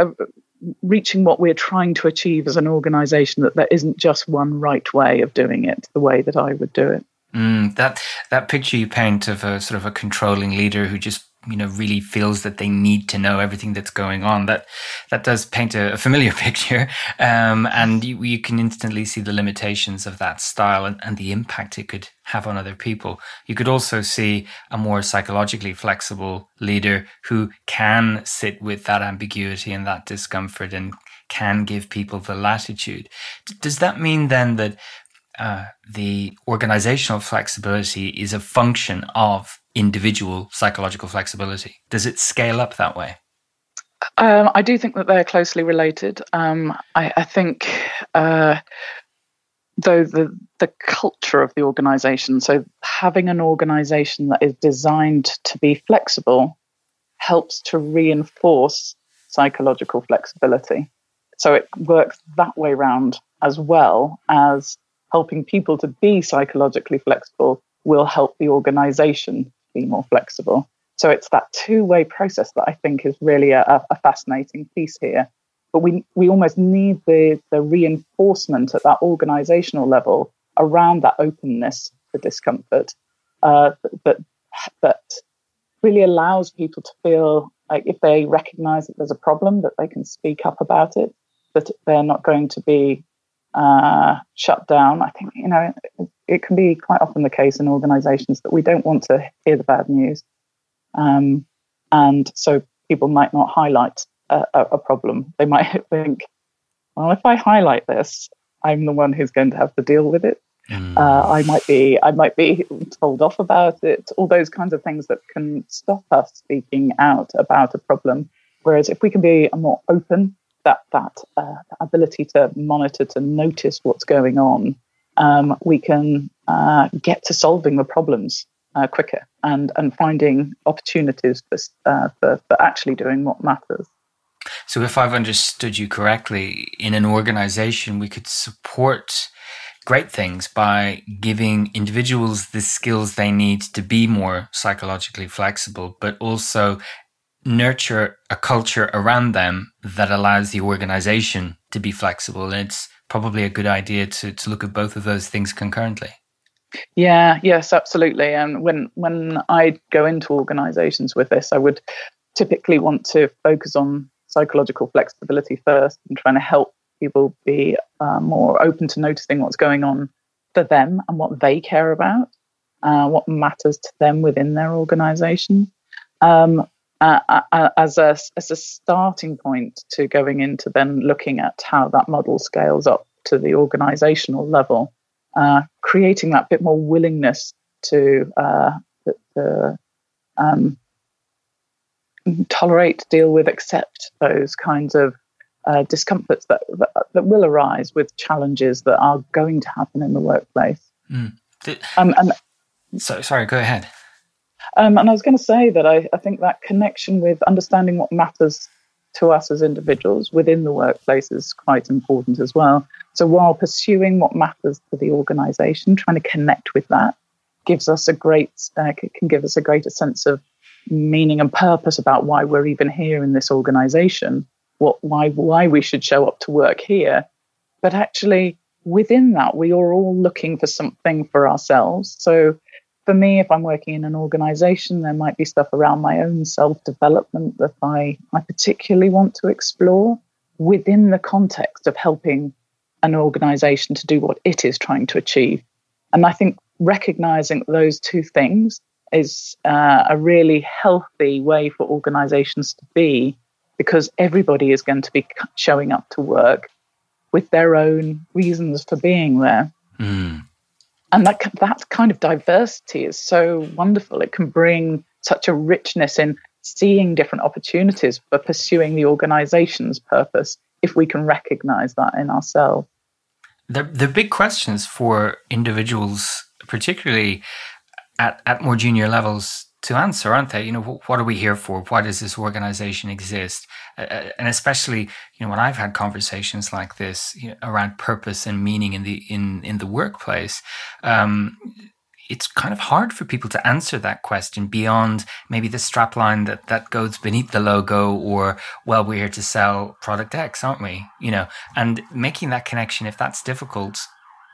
S3: reaching what we're trying to achieve as an organization, that there isn't just one right way of doing it the way that I would do it.
S1: Mm, that that picture you paint of a sort of a controlling leader who just you know really feels that they need to know everything that's going on. That that does paint a, a familiar picture um, and you, you, can instantly see the limitations of that style and, and, the impact it could have on other people. You could also see a more psychologically flexible leader who can sit with that ambiguity and that discomfort and can give people the latitude. Does that mean then that uh, the organizational flexibility is a function of individual psychological flexibility? Does it scale up that way?
S3: Um, I do think that they're closely related. Um, I, I, think, uh, though, the the culture of the organization, so having an organization that is designed to be flexible, helps to reinforce psychological flexibility. So it works that way round as well as helping people to be psychologically flexible will help the organization be more flexible. So it's that two way process that I think is really a, a, fascinating piece here. But we, we almost need the, the reinforcement at that organizational level around that openness to discomfort uh, that, that really allows people to feel like if they recognize that there's a problem, that they can speak up about it, that they're not going to be uh, shut down. I think, you know, it, it, can be quite often the case in organizations that we don't want to hear the bad news. Um, and so people might not highlight a, a, problem. They might think, well, if I highlight this, I'm the one who's going to have to deal with it. Mm. Uh, I might be I might be told off about it. All those kinds of things that can stop us speaking out about a problem. Whereas if we can be more open, that that uh, ability to monitor, to notice what's going on, um, we can uh, get to solving the problems uh, quicker and and finding opportunities for, uh, for for actually doing what matters.
S1: So, if I've understood you correctly, in an organization, we could support great things by giving individuals the skills they need to be more psychologically flexible, but also nurture a culture around them that allows the organization to be flexible. And it's probably a good idea to, to look at both of those things concurrently.
S3: Yeah, yes, absolutely. And when when I go into organizations with this, I would typically want to focus on psychological flexibility first and trying to help people be uh, more open to noticing what's going on for them and what they care about, uh, what matters to them within their organization. Um, uh, uh, uh, as a as a starting point to going into then looking at how that model scales up to the organizational level, uh, creating that bit more willingness to, to um, tolerate, deal with, accept those kinds of uh, discomforts that, that, that will arise with challenges that are going to happen in the workplace. Mm.
S1: Did, um, and so, sorry, go ahead.
S3: Um, and I was going to say that I, I think that connection with understanding what matters to us as individuals within the workplace is quite important as well. So while pursuing what matters to the organisation, trying to connect with that gives us a great uh, can give us a greater sense of meaning and purpose about why we're even here in this organisation what why why we should show up to work here but actually within that we are all looking for something for ourselves so for me if i'm working in an organization there might be stuff around my own self development that i i particularly want to explore within the context of helping an organization to do what it is trying to achieve and i think recognizing those two things is uh, a really healthy way for organizations to be because everybody is going to be showing up to work with their own reasons for being there. Mm. And that that kind of diversity is so wonderful. It can bring such a richness in seeing different opportunities for pursuing the organization's purpose if we can recognize that in ourselves.
S1: The the big questions for individuals, particularly at, at more junior levels, to answer, aren't they? You know, what are we here for? Why does this organization exist? Uh, and especially, you know, when I've had conversations like this you know, around purpose and meaning in the in in the workplace, um, it's kind of hard for people to answer that question beyond maybe the strapline that that goes beneath the logo, or well, we're here to sell product X, aren't we? You know, and making that connection, if that's difficult,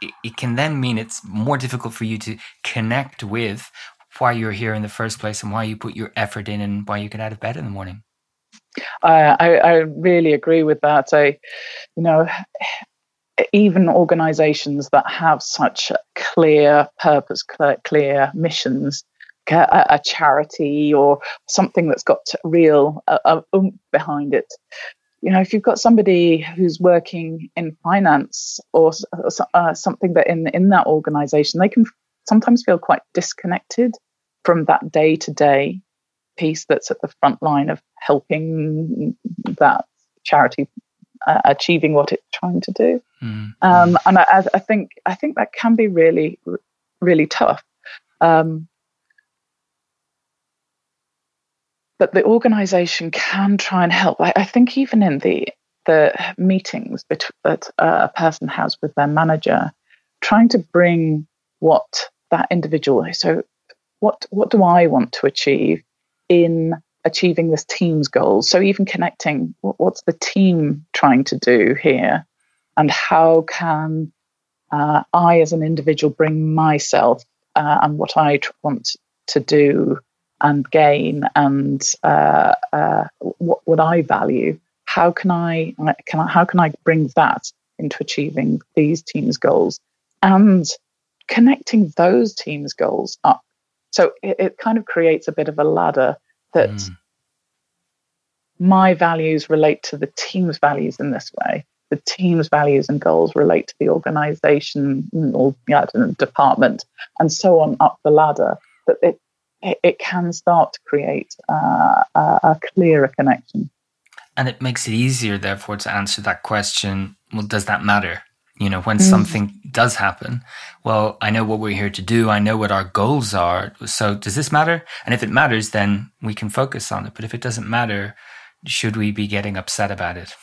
S1: it can then mean it's more difficult for you to connect with why you're here in the first place and why you put your effort in and why you get out of bed in the morning.
S3: I, I really agree with that. I, you know, even organizations that have such clear purpose, clear, clear missions, a, a, charity or something that's got real uh, oomph behind it. You know, if you've got somebody who's working in finance or uh, something that in in that organization, they can sometimes feel quite disconnected from that day to day piece that's at the front line of helping that charity uh, achieving what it's trying to do. Mm. Um, and I, I, think I think that can be really really tough. Um, but the organisation can try and help. I, I, think even in the the meetings that a person has with their manager, trying to bring what that individual. So what what do I want to achieve in achieving this team's goals? So even connecting, what, what's the team trying to do here, and how can uh, I, as an individual, bring myself uh, and what I want to do and gain, and uh, uh what what I value? How can I can I, how can I bring that into achieving these teams' goals and connecting those teams' goals up so it, it kind of creates a bit of a ladder that mm. my values relate to the team's values in this way. the team's values and goals relate to the organization or yeah, department and so on up the ladder that it it, it can start to create uh, a, a clearer connection
S1: and it makes it easier therefore to answer that question well does that matter you know when mm. something does happen well i know what we're here to do i know what our goals are so does this matter and if it matters then we can focus on it but if it doesn't matter should we be getting upset about it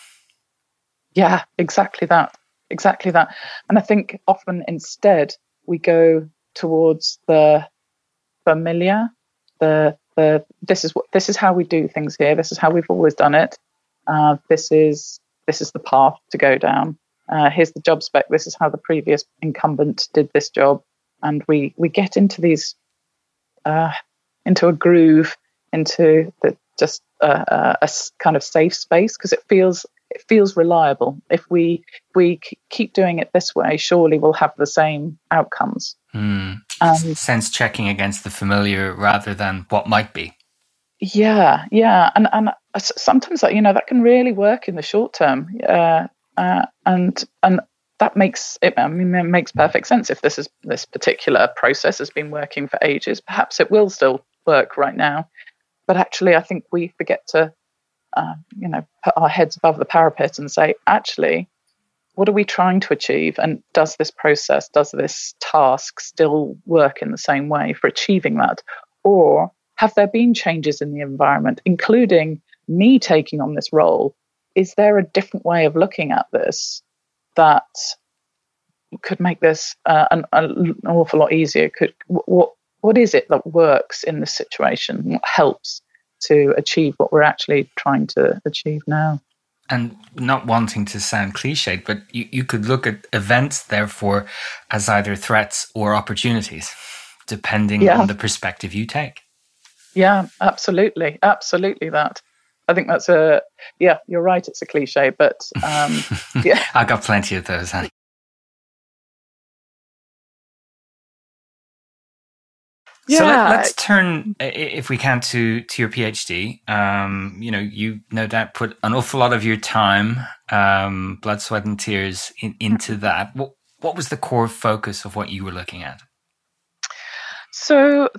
S3: yeah, exactly that. Exactly that. And I think often instead we go towards the familiar, the the this is what this is how we do things here. This is how we've always done it. Uh, this is this is the path to go down. Uh, here's the job spec. This is how the previous incumbent did this job, and we we get into these uh, into a groove, into the just a, a kind of safe space because it feels it feels reliable. If we if we keep doing it this way, surely we'll have the same outcomes.
S1: Mm. Um, Sense checking against the familiar rather than what might be.
S3: Yeah, yeah, and and sometimes that you know that can really work in the short term. Uh, uh, and and that makes it. I mean, it makes perfect sense. If this is this particular process has been working for ages, perhaps it will still work right now. But actually, I think we forget to uh, you know, put our heads above the parapet and say, actually, what are we trying to achieve? And does this process, does this task still work in the same way for achieving that? Or have there been changes in the environment, including me taking on this role? Is there a different way of looking at this that could make this uh, an, an, awful lot easier? Could what what is it that works in this situation? What helps? to achieve what we're actually trying to achieve now.
S1: And not wanting to sound cliched, but you, you could look at events, therefore, as either threats or opportunities, depending yeah. on the perspective you take.
S3: Yeah, absolutely. Absolutely that. I think that's a, yeah, you're right. It's a cliche, but um, yeah.
S1: I got plenty of those, honey. Yeah. So let, us turn, if we can, to to your PhD. Um, you know, you no doubt put an awful lot of your time, um, blood, sweat, and tears in, into mm-hmm. that. What what was the core focus of what you were looking at?
S3: So,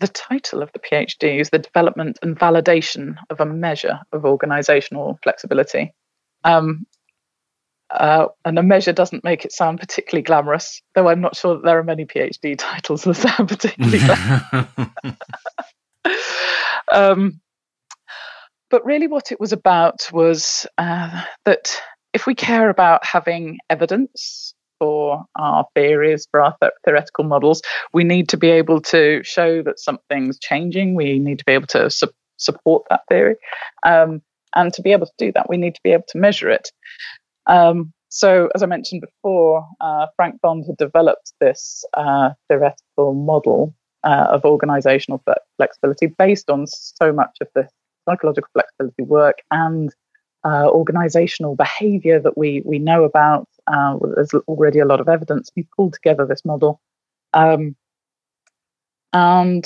S3: the title of the PhD is the development and validation of a measure of organizational flexibility. Um, uh, and a measure doesn't make it sound particularly glamorous, though I'm not sure that there are many PhD titles that sound particularly glamorous. um, but really, what it was about was uh, that if we care about having evidence for our theories, for our th- theoretical models, we need to be able to show that something's changing. We need to be able to su- support that theory. Um, and to be able to do that, we need to be able to measure it. Um, so, as I mentioned before, uh, Frank Bond had developed this uh, theoretical model uh, of organizational flexibility based on so much of the psychological flexibility work and uh, organizational behavior that we, we know about. Uh, there's already a lot of evidence. He pulled together this model. Um, and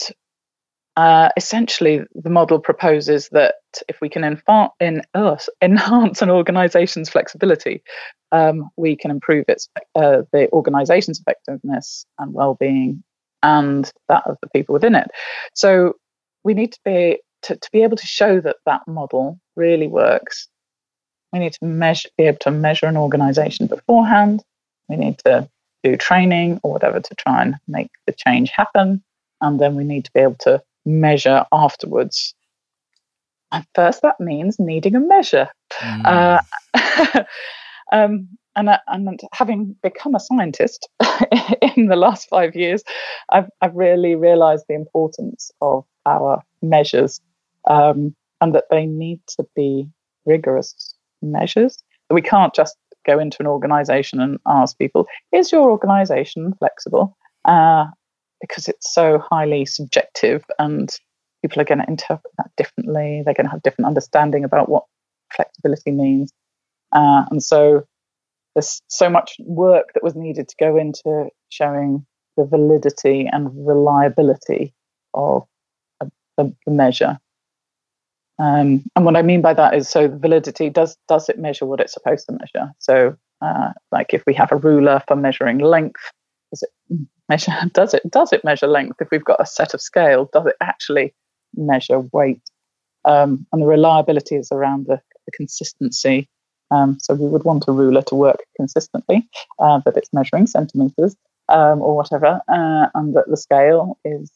S3: uh, essentially, the model proposes that if we can infa- in, uh, enhance an organization's flexibility, um, we can improve its uh, the organization's effectiveness and well-being and that of the people within it. So we need to be to, to be able to show that that model really works. We need to measure, be able to measure an organization beforehand. We need to do training or whatever to try and make the change happen, and then we need to be able to measure afterwards. And first, that means needing a measure. Mm. Uh, um, and, and having become a scientist in the last five years, I've, I've really realized the importance of our measures um, and that they need to be rigorous measures. We can't just go into an organization and ask people, is your organization flexible? Uh, because it's so highly subjective and people are going to interpret that differently. They're going to have different understanding about what flexibility means. Uh, and so there's so much work that was needed to go into showing the validity and reliability of the, the measure. Um, and what I mean by that is, so validity does does it measure what it's supposed to measure? So, uh, like if we have a ruler for measuring length, does it measure? Does it does it measure length? If we've got a set of scale, does it actually measure weight? Um, and the reliability is around the, the consistency. Um, so we would want a ruler to work consistently, uh, that it's measuring centimeters um, or whatever, uh, and that the scale is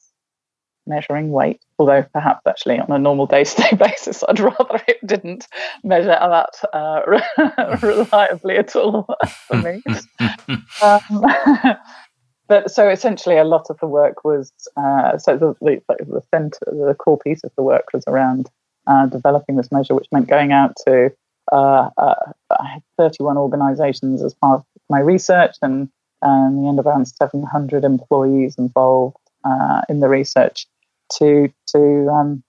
S3: measuring weight. Although perhaps actually on a normal day-to-day basis, I'd rather it didn't measure that uh, reliably at all for me. um, but so essentially, a lot of the work was uh, so the the, the center, the core piece of the work was around uh, developing this measure, which meant going out to uh, uh, 31 organisations as part of my research, and um, the end of around 700 employees involved uh, in the research to to, um,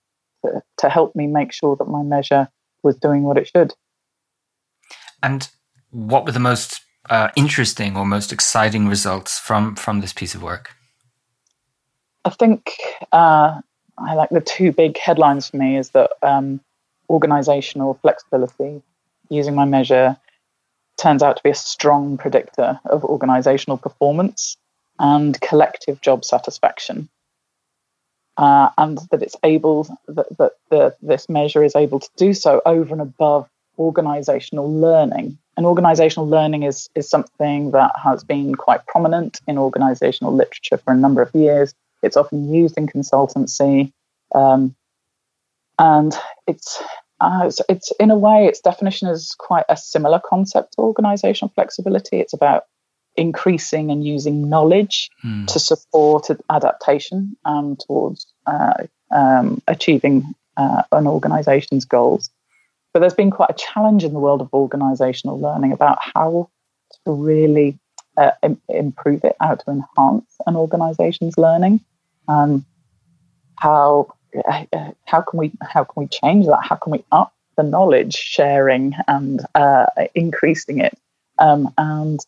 S3: to to help me make sure that my measure was doing what it should.
S1: And what were the most uh, interesting or most exciting results from from this piece of work?
S3: I think uh, I like the two big headlines for me is that um, organizational flexibility using my measure turns out to be a strong predictor of organizational performance and collective job satisfaction. Uh, and that it's able that, that the, this measure is able to do so over and above organizational learning and organizational learning is, is something that has been quite prominent in organizational literature for a number of years. It's often used in consultancy. Um, and it's, uh, it's, it's, in a way, its definition is quite a similar concept to organizational flexibility. It's about increasing and using knowledge mm. to support adaptation um, towards uh, um, achieving uh, an organization's goals. But there's been quite a challenge in the world of organizational learning about how to really uh, Im- improve it, how to enhance an organization's learning. Um, how uh, how can we how can we change that? How can we up the knowledge sharing and uh, increasing it? Um, and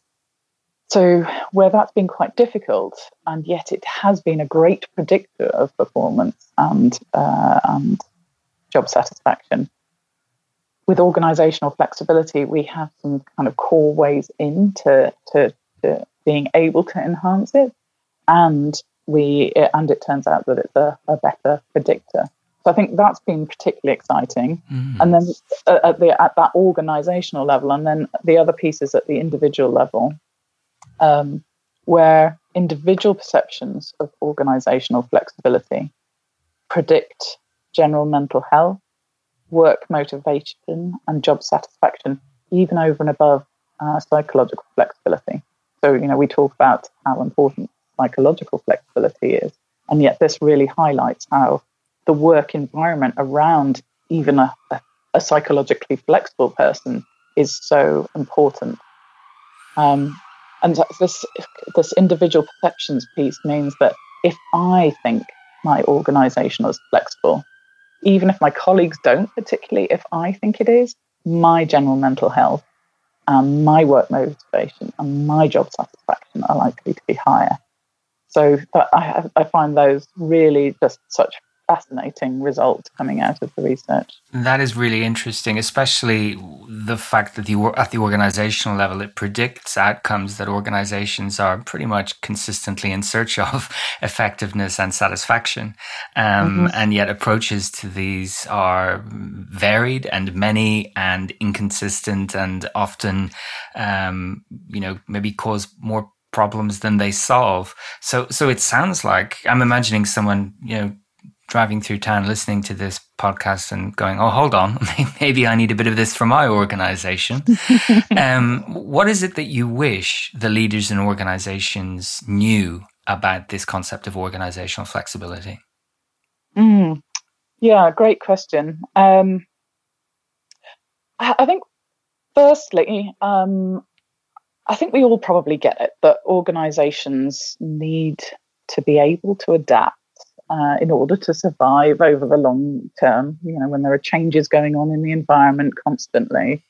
S3: so where that's been quite difficult, and yet it has been a great predictor of performance and uh, and job satisfaction with organizational flexibility, we have some kind of core ways into to, to being able to enhance it. And we and it turns out that it's a, a better predictor. So I think that's been particularly exciting. Mm. And then at the at that organizational level, and then the other pieces at the individual level, um, where individual perceptions of organizational flexibility predict general mental health work motivation and job satisfaction, even over and above uh, psychological flexibility. So, you know, we talk about how important psychological flexibility is, and yet this really highlights how the work environment around even a, a, psychologically flexible person is so important. Um, and this this individual perceptions piece means that if I think my organisation is flexible, even if my colleagues don't, particularly if I think it is, my general mental health and my work motivation and my job satisfaction are likely to be higher. So I, I find those really just such fascinating results coming out of the research.
S1: That is really interesting, especially the fact that the, at the organizational level, it predicts outcomes that organizations are pretty much consistently in search of effectiveness and satisfaction. Um, mm-hmm. And yet approaches to these are varied and many and inconsistent and often, um, you know, maybe cause more problems than they solve. So, so it sounds like I'm imagining someone, you know, driving through town listening to this podcast and going, oh, hold on, maybe I need a bit of this for my organization. um, what is it that you wish the leaders in organizations knew about this concept of organizational flexibility?
S3: Mm, yeah, great question. Um, I think, firstly, um, I think we all probably get it that organizations need to be able to adapt uh, in order to survive over the long term, you know, when there are changes going on in the environment constantly.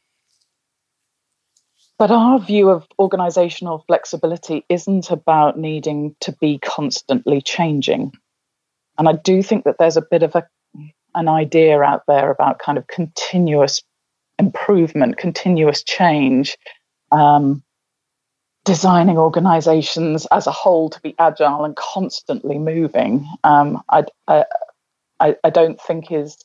S3: But our view of organizational flexibility isn't about needing to be constantly changing. And I do think that there's a bit of a an idea out there about kind of continuous improvement, continuous change, um, designing organizations as a whole to be agile and constantly moving, um, I, I, I don't think is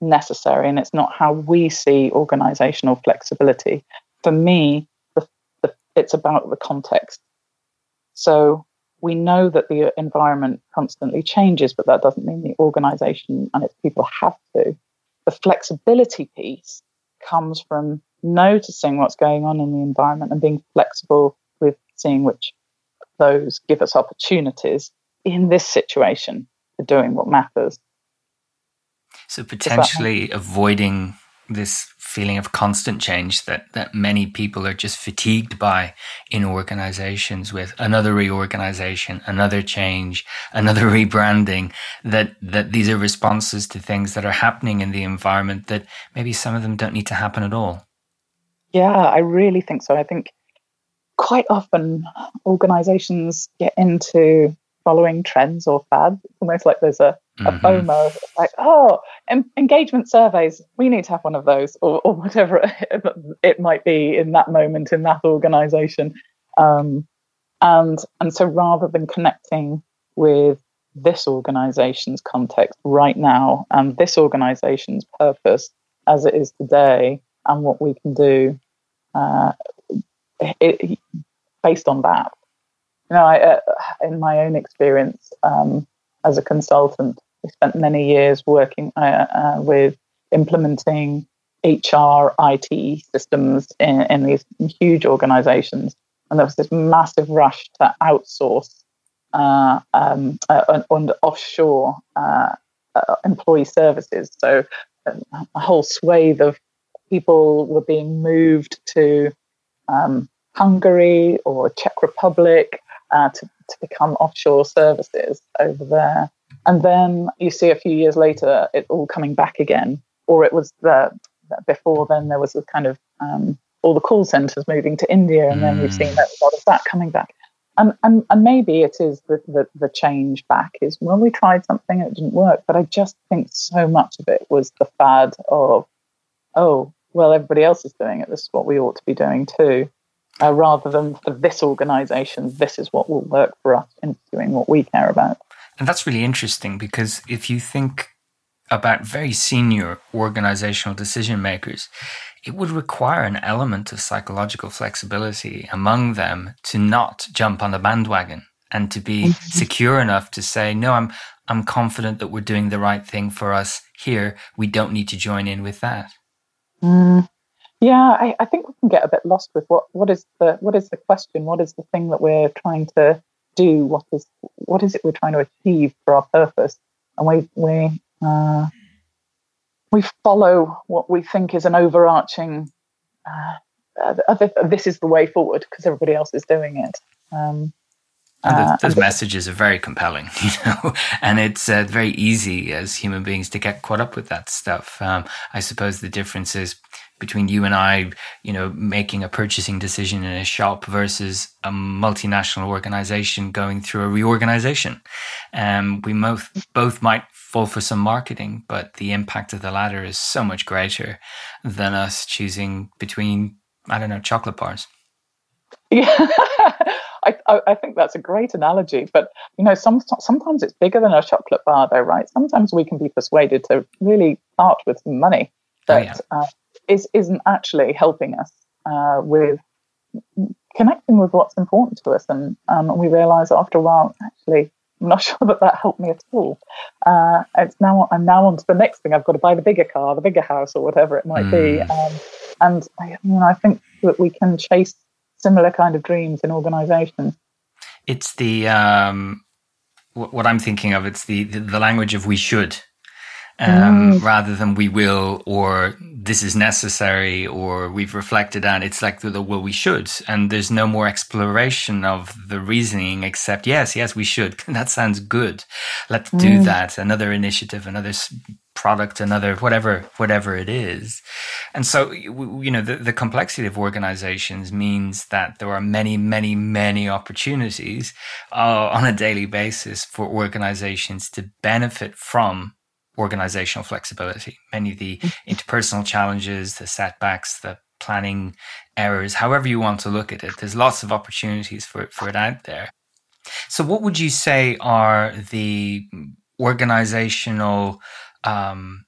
S3: necessary, and it's not how we see organizational flexibility. For me, the, the, it's about the context. So we know that the environment constantly changes, but that doesn't mean the organization and its people have to. The flexibility piece comes from noticing what's going on in the environment and being flexible with seeing which those give us opportunities in this situation for doing what matters.
S1: So potentially avoiding this feeling of constant change that, that many people are just fatigued by in organizations with another reorganization, another change, another rebranding, that, that these are responses to things that are happening in the environment that maybe some of them don't need to happen at all.
S3: Yeah, I really think so. I think quite often organizations get into following trends or fads. It's almost like there's a, a mm-hmm. FOMO. It's like, oh, em- engagement surveys, we need to have one of those, or, or whatever it, it, might be in that moment in that organization. Um, and and so rather than connecting with this organization's context right now and this organization's purpose as it is today and what we can do uh, it, based on that. You know, I, uh, in my own experience um, as a consultant, I spent many years working uh, uh with implementing HR, IT systems in, in these huge organizations. And there was this massive rush to outsource uh, um, uh, and offshore uh, uh, employee services. So a whole swathe of people were being moved to um, Hungary or Czech Republic uh, to, to become offshore services over there. And then you see a few years later it all coming back again, or it was the before then there was a kind of um, all the call centers moving to India, and then we've seen that, a lot of that coming back. And, and, and maybe it is the, the, the change back is well, we tried something, it didn't work. But I just think so much of it was the fad of, oh, well, everybody else is doing it. This is what we ought to be doing too. Uh, rather than for this organization, this is what will work for us in doing what we care about.
S1: And that's really interesting because if you think about very senior organizational decision makers, it would require an element of psychological flexibility among them to not jump on the bandwagon and to be secure enough to say, no, I'm, I'm confident that we're doing the right thing for us here. We don't need to join in with that.
S3: Mm, yeah, I, I, think we can get a bit lost with what, what is the what is the question? What is the thing that we're trying to do? What is what is it we're trying to achieve for our purpose? And we we uh, we follow what we think is an overarching. Uh, uh, this is the way forward because everybody else is doing it. Um,
S1: uh, those messages are very compelling, you know, and it's uh, very easy as human beings to get caught up with that stuff. Um, I suppose the difference is between you and I, you know, making a purchasing decision in a shop versus a multinational organization going through a reorganization. Um, we both both might fall for some marketing, but the impact of the latter is so much greater than us choosing between, I don't know, chocolate bars.
S3: Yeah. I, I, think that's a great analogy. But you know, some, sometimes it's bigger than a chocolate bar, though, right? Sometimes we can be persuaded to really part with some money that oh, yeah. uh, is, isn't actually helping us uh, with connecting with what's important to us, and um, we realise after a while, actually, I'm not sure that that helped me at all. Uh, it's now I'm now on to the next thing. I've got to buy the bigger car, the bigger house, or whatever it might mm. be. Um, and I, you know, I think that we can chase similar kind of dreams in organizations.
S1: It's the um, what I'm thinking of. It's the the, language of we should. Um, mm. rather than we will or this is necessary or we've reflected on it's like the, the well we should and there's no more exploration of the reasoning except yes yes we should that sounds good let's mm. do that another initiative another product, another whatever whatever it is. And so you know the, the complexity of organizations means that there are many many many opportunities uh, on a daily basis for organizations to benefit from organizational flexibility. Many of the mm-hmm. interpersonal challenges, the setbacks, the planning errors, however you want to look at it, there's lots of opportunities for, for it out there. So, what would you say are the organizational um,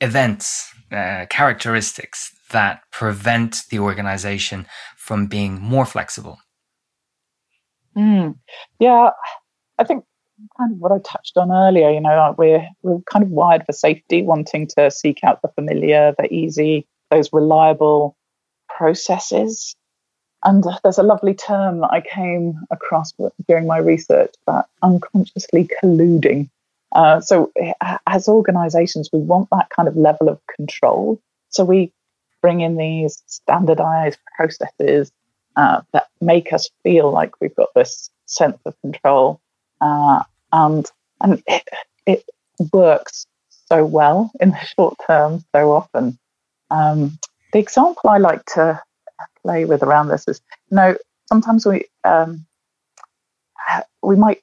S1: events, uh, characteristics that prevent the organization from being more flexible?
S3: Mm, yeah, I think kind of what I touched on earlier. You know, we're we're kind of wired for safety, wanting to seek out the familiar, the easy, those reliable processes. And there's a lovely term that I came across during my research about unconsciously colluding. Uh, so, as organizations, we want that kind of level of control. So, we bring in these standardized processes uh, that make us feel like we've got this sense of control. Uh, and and it, it works so well in the short term so often. Um, the example I like to play with around this is, you know, sometimes we um, we might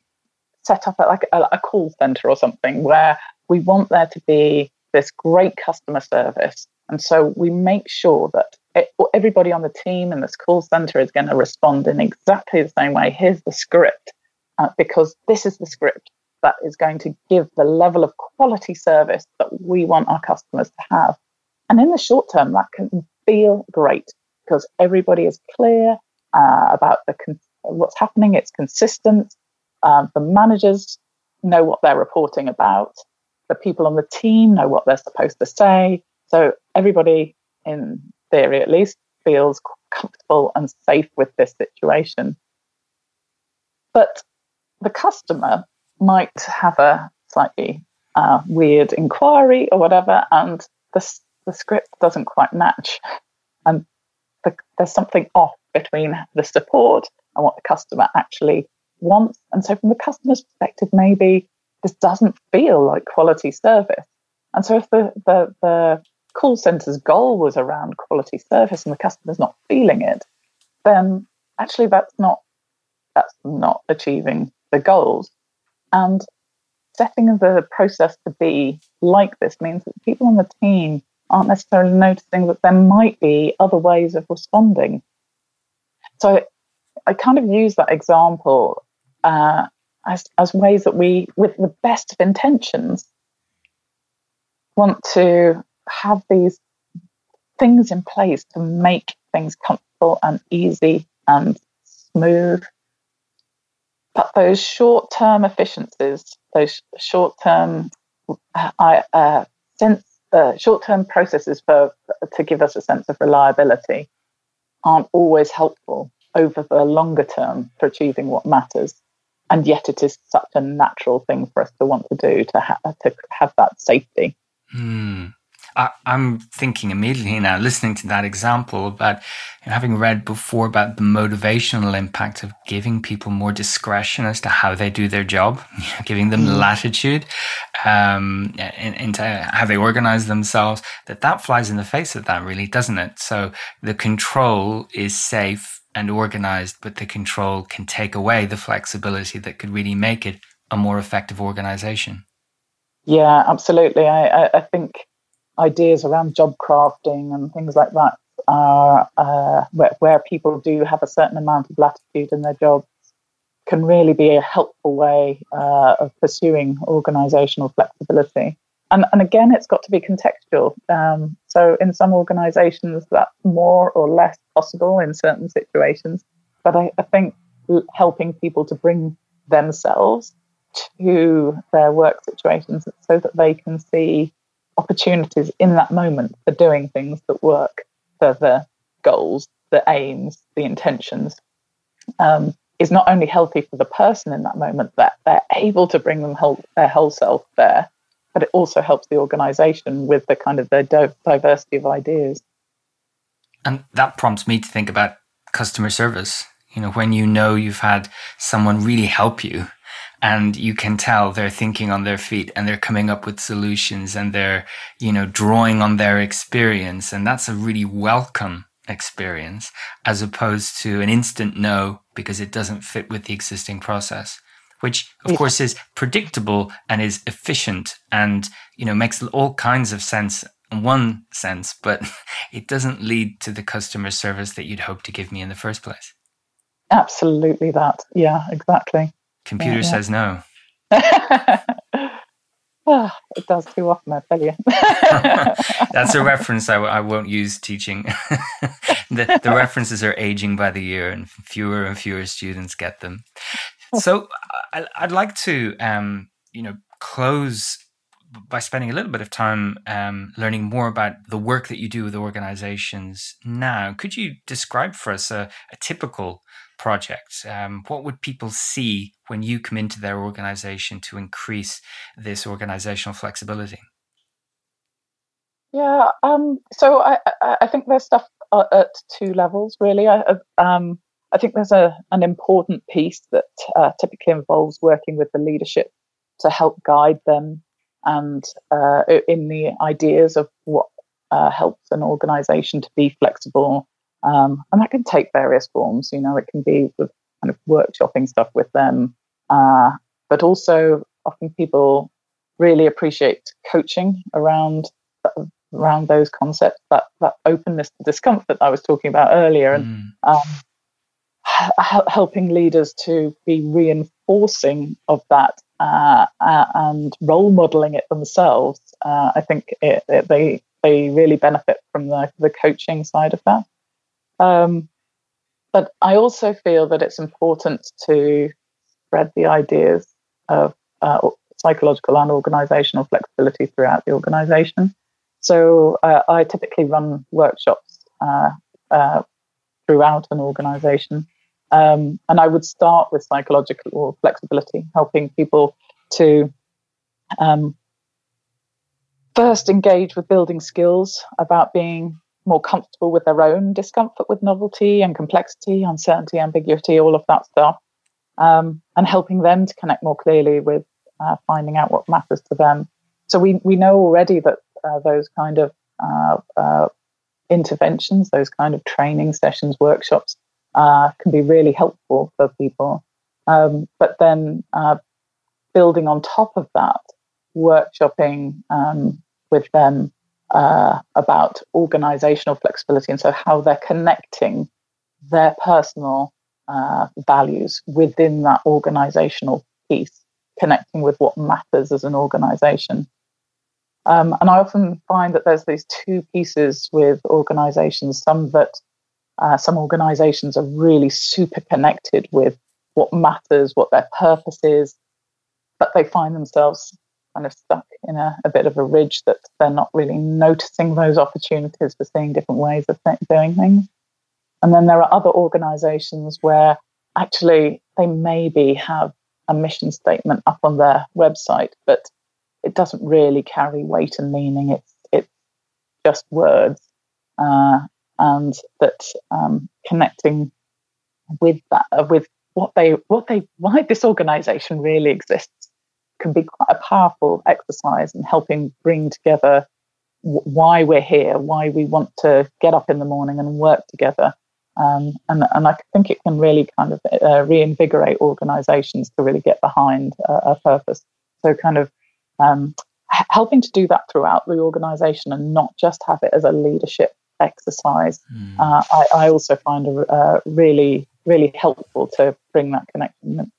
S3: set up a, like a, a call center or something where we want there to be this great customer service, and so we make sure that it, everybody on the team in this call center is going to respond in exactly the same way. Here's the script, uh, because this is the script that is going to give the level of quality service that we want our customers to have. And in the short term, that can feel great because everybody is clear uh, about the con- what's happening. It's consistent. Um, the managers know what they're reporting about. The people on the team know what they're supposed to say. So everybody, in theory at least, feels comfortable and safe with this situation. But the customer might have a slightly uh, weird inquiry or whatever, and the, the script doesn't quite match. And the, there's something off between the support and what the customer actually wants. And so, from the customer's perspective, maybe this doesn't feel like quality service. And so, if the, the, the call center's goal was around quality service and the customer's not feeling it, then actually that's not that's not achieving the goals. And setting the process to be like this means that people on the team aren't necessarily noticing that there might be other ways of responding. So I kind of use that example uh, as, as ways that we, with the best of intentions, want to have these things in place to make things comfortable and easy and smooth but those short term efficiencies, those short term uh, sense, uh, short term processes for to give us a sense of reliability aren't always helpful over the longer term for achieving what matters. And yet, it is such a natural thing for us to want to do to, ha- to have that safety.
S1: Mm. I, am thinking immediately now, listening to that example, about know, having read before about the motivational impact of giving people more discretion as to how they do their job, giving them mm. latitude um, into how they organize themselves. That that flies in the face of that, really, doesn't it? So the control is safe and organized, but the control can take away the flexibility that could really make it a more effective organization.
S3: Yeah, absolutely. I, I, I think ideas around job crafting and things like that are uh, where, where people do have a certain amount of latitude in their jobs can really be a helpful way uh, of pursuing organizational flexibility. And, and again, it's got to be contextual. Um, so, in some organizations, that's more or less possible in certain situations. But I, I think helping people to bring themselves to their work situations so that they can see opportunities in that moment for doing things that work for the goals, the aims, the intentions, um, is not only healthy for the person in that moment that they're able to bring them whole, their whole self there, but it also helps the organization with the kind of the diversity of ideas.
S1: And that prompts me to think about customer service. You know, when you know you've had someone really help you and you can tell they're thinking on their feet and they're coming up with solutions and they're you know drawing on their experience and that's a really welcome experience as opposed to an instant no because it doesn't fit with the existing process which of yeah. course is predictable and is efficient and, you know, makes all kinds of sense in one sense, but it doesn't lead to the customer service that you'd hope to give me in the first place.
S3: Absolutely that. Yeah, exactly.
S1: Computer yeah, says no.
S3: oh, it does too often, I tell you.
S1: That's a reference I, I won't use teaching. the, the references are aging by the year, and fewer and fewer students get them. So I, would like to, um, you know, close by spending a little bit of time um, learning more about the work that you do with organizations now. Could you describe for us a, a typical project? Um, what would people see when you come into their organization to increase this organizational flexibility?
S3: Yeah, um, so I, I, think there's stuff at two levels, really. I, um, I think there's a, an important piece that uh, typically involves working with the leadership to help guide them and uh, in the ideas of what uh, helps an organization to be flexible. Um, and that can take various forms. You know, it can be with kind of workshopping stuff with them, uh, but also often people really appreciate coaching around around those concepts, that that openness to discomfort I was talking about earlier, and mm. um, h- helping leaders to be reinforcing of that uh, uh, and role modeling it themselves, uh, I think it, it, they they really benefit from the the coaching side of that. Um, but I also feel that it's important to spread the ideas of uh, psychological and organizational flexibility throughout the organization. So uh, I typically run workshops uh, throughout an organization um, and I would start with psychological flexibility, helping people to um, first engage with building skills about being more comfortable with their own discomfort with novelty and complexity, uncertainty, ambiguity, all of that stuff, um, and helping them to connect more clearly with uh, finding out what matters to them. So we we know already that uh, those kind of uh, uh interventions, those kind of training sessions, workshops, uh, can be really helpful for people. Um, but then uh, building on top of that, workshopping um, with them uh, about organizational flexibility and so how they're connecting their personal uh, values within that organizational piece, connecting with what matters as an organization. Um, and I often find that there's these two pieces with organizations, some that uh, some organizations are really super connected with what matters, what their purpose is, but they find themselves kind of stuck in a, a bit of a ridge that they're not really noticing those opportunities for seeing different ways of doing things. And then there are other organizations where actually they maybe have a mission statement up on their website, but it doesn't really carry weight and meaning. It's it's just words. Uh, and that um, connecting with that uh, with what they what they why this organization really exists can be quite a powerful exercise in helping bring together w- why we're here why we want to get up in the morning and work together um, and and I think it can really kind of uh, reinvigorate organizations to really get behind a, a purpose so kind of um, helping to do that throughout the organization and not just have it as a leadership exercise, mm. uh, I, I, also find a, uh, really, really helpful to bring that connection.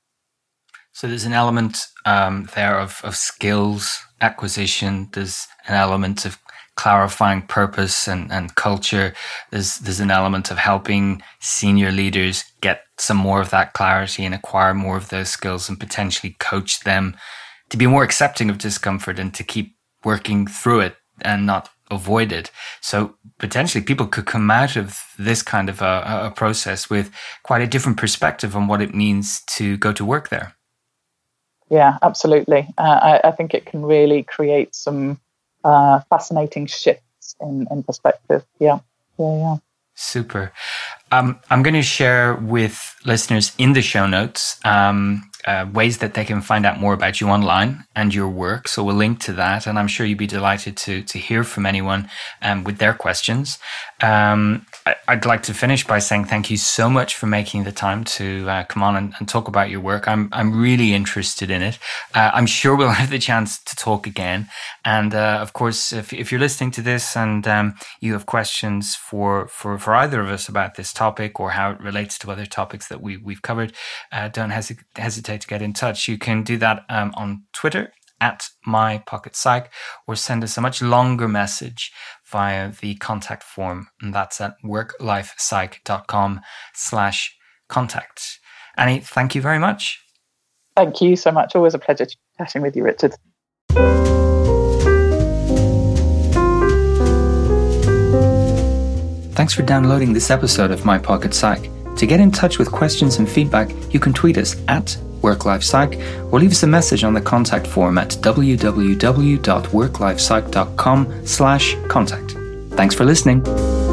S1: So there's an element um, there of, of skills acquisition. There's an element of clarifying purpose and, and culture. There's there's an element of helping senior leaders get some more of that clarity and acquire more of those skills and potentially coach them to be more accepting of discomfort and to keep working through it and not avoid it. So potentially people could come out of this kind of a, a, process with quite a different perspective on what it means to go to work there.
S3: Yeah, absolutely. Uh, I, I, think it can really create some uh, fascinating shifts in, in perspective. Yeah, yeah, yeah.
S1: Super. Um, I'm going to share with listeners in the show notes um, uh, ways that they can find out more about you online and your work. So we'll link to that, and I'm sure you'd be delighted to to hear from anyone um, with their questions. Um, I, would like to finish by saying thank you so much for making the time to uh, come on and, and, talk about your work. I'm I'm really interested in it. Uh, I'm sure we'll have the chance to talk again. And uh, of course, if, if you're listening to this and um, you have questions for, for for either of us about this topic or how it relates to other topics that we we've covered, uh, don't hesitate hesitate to get in touch. You can do that um, on Twitter at my pocket psych or send us a much longer message via the contact form and that's at worklifepsych.com slash contact. Annie thank you very much.
S3: Thank you so much. Always a pleasure chatting with you richard.
S1: Thanks for downloading this episode of my pocket psych. To get in touch with questions and feedback you can tweet us at worklifepsych or leave us a message on the contact form at www.worklifepsych.com slash contact. Thanks for listening.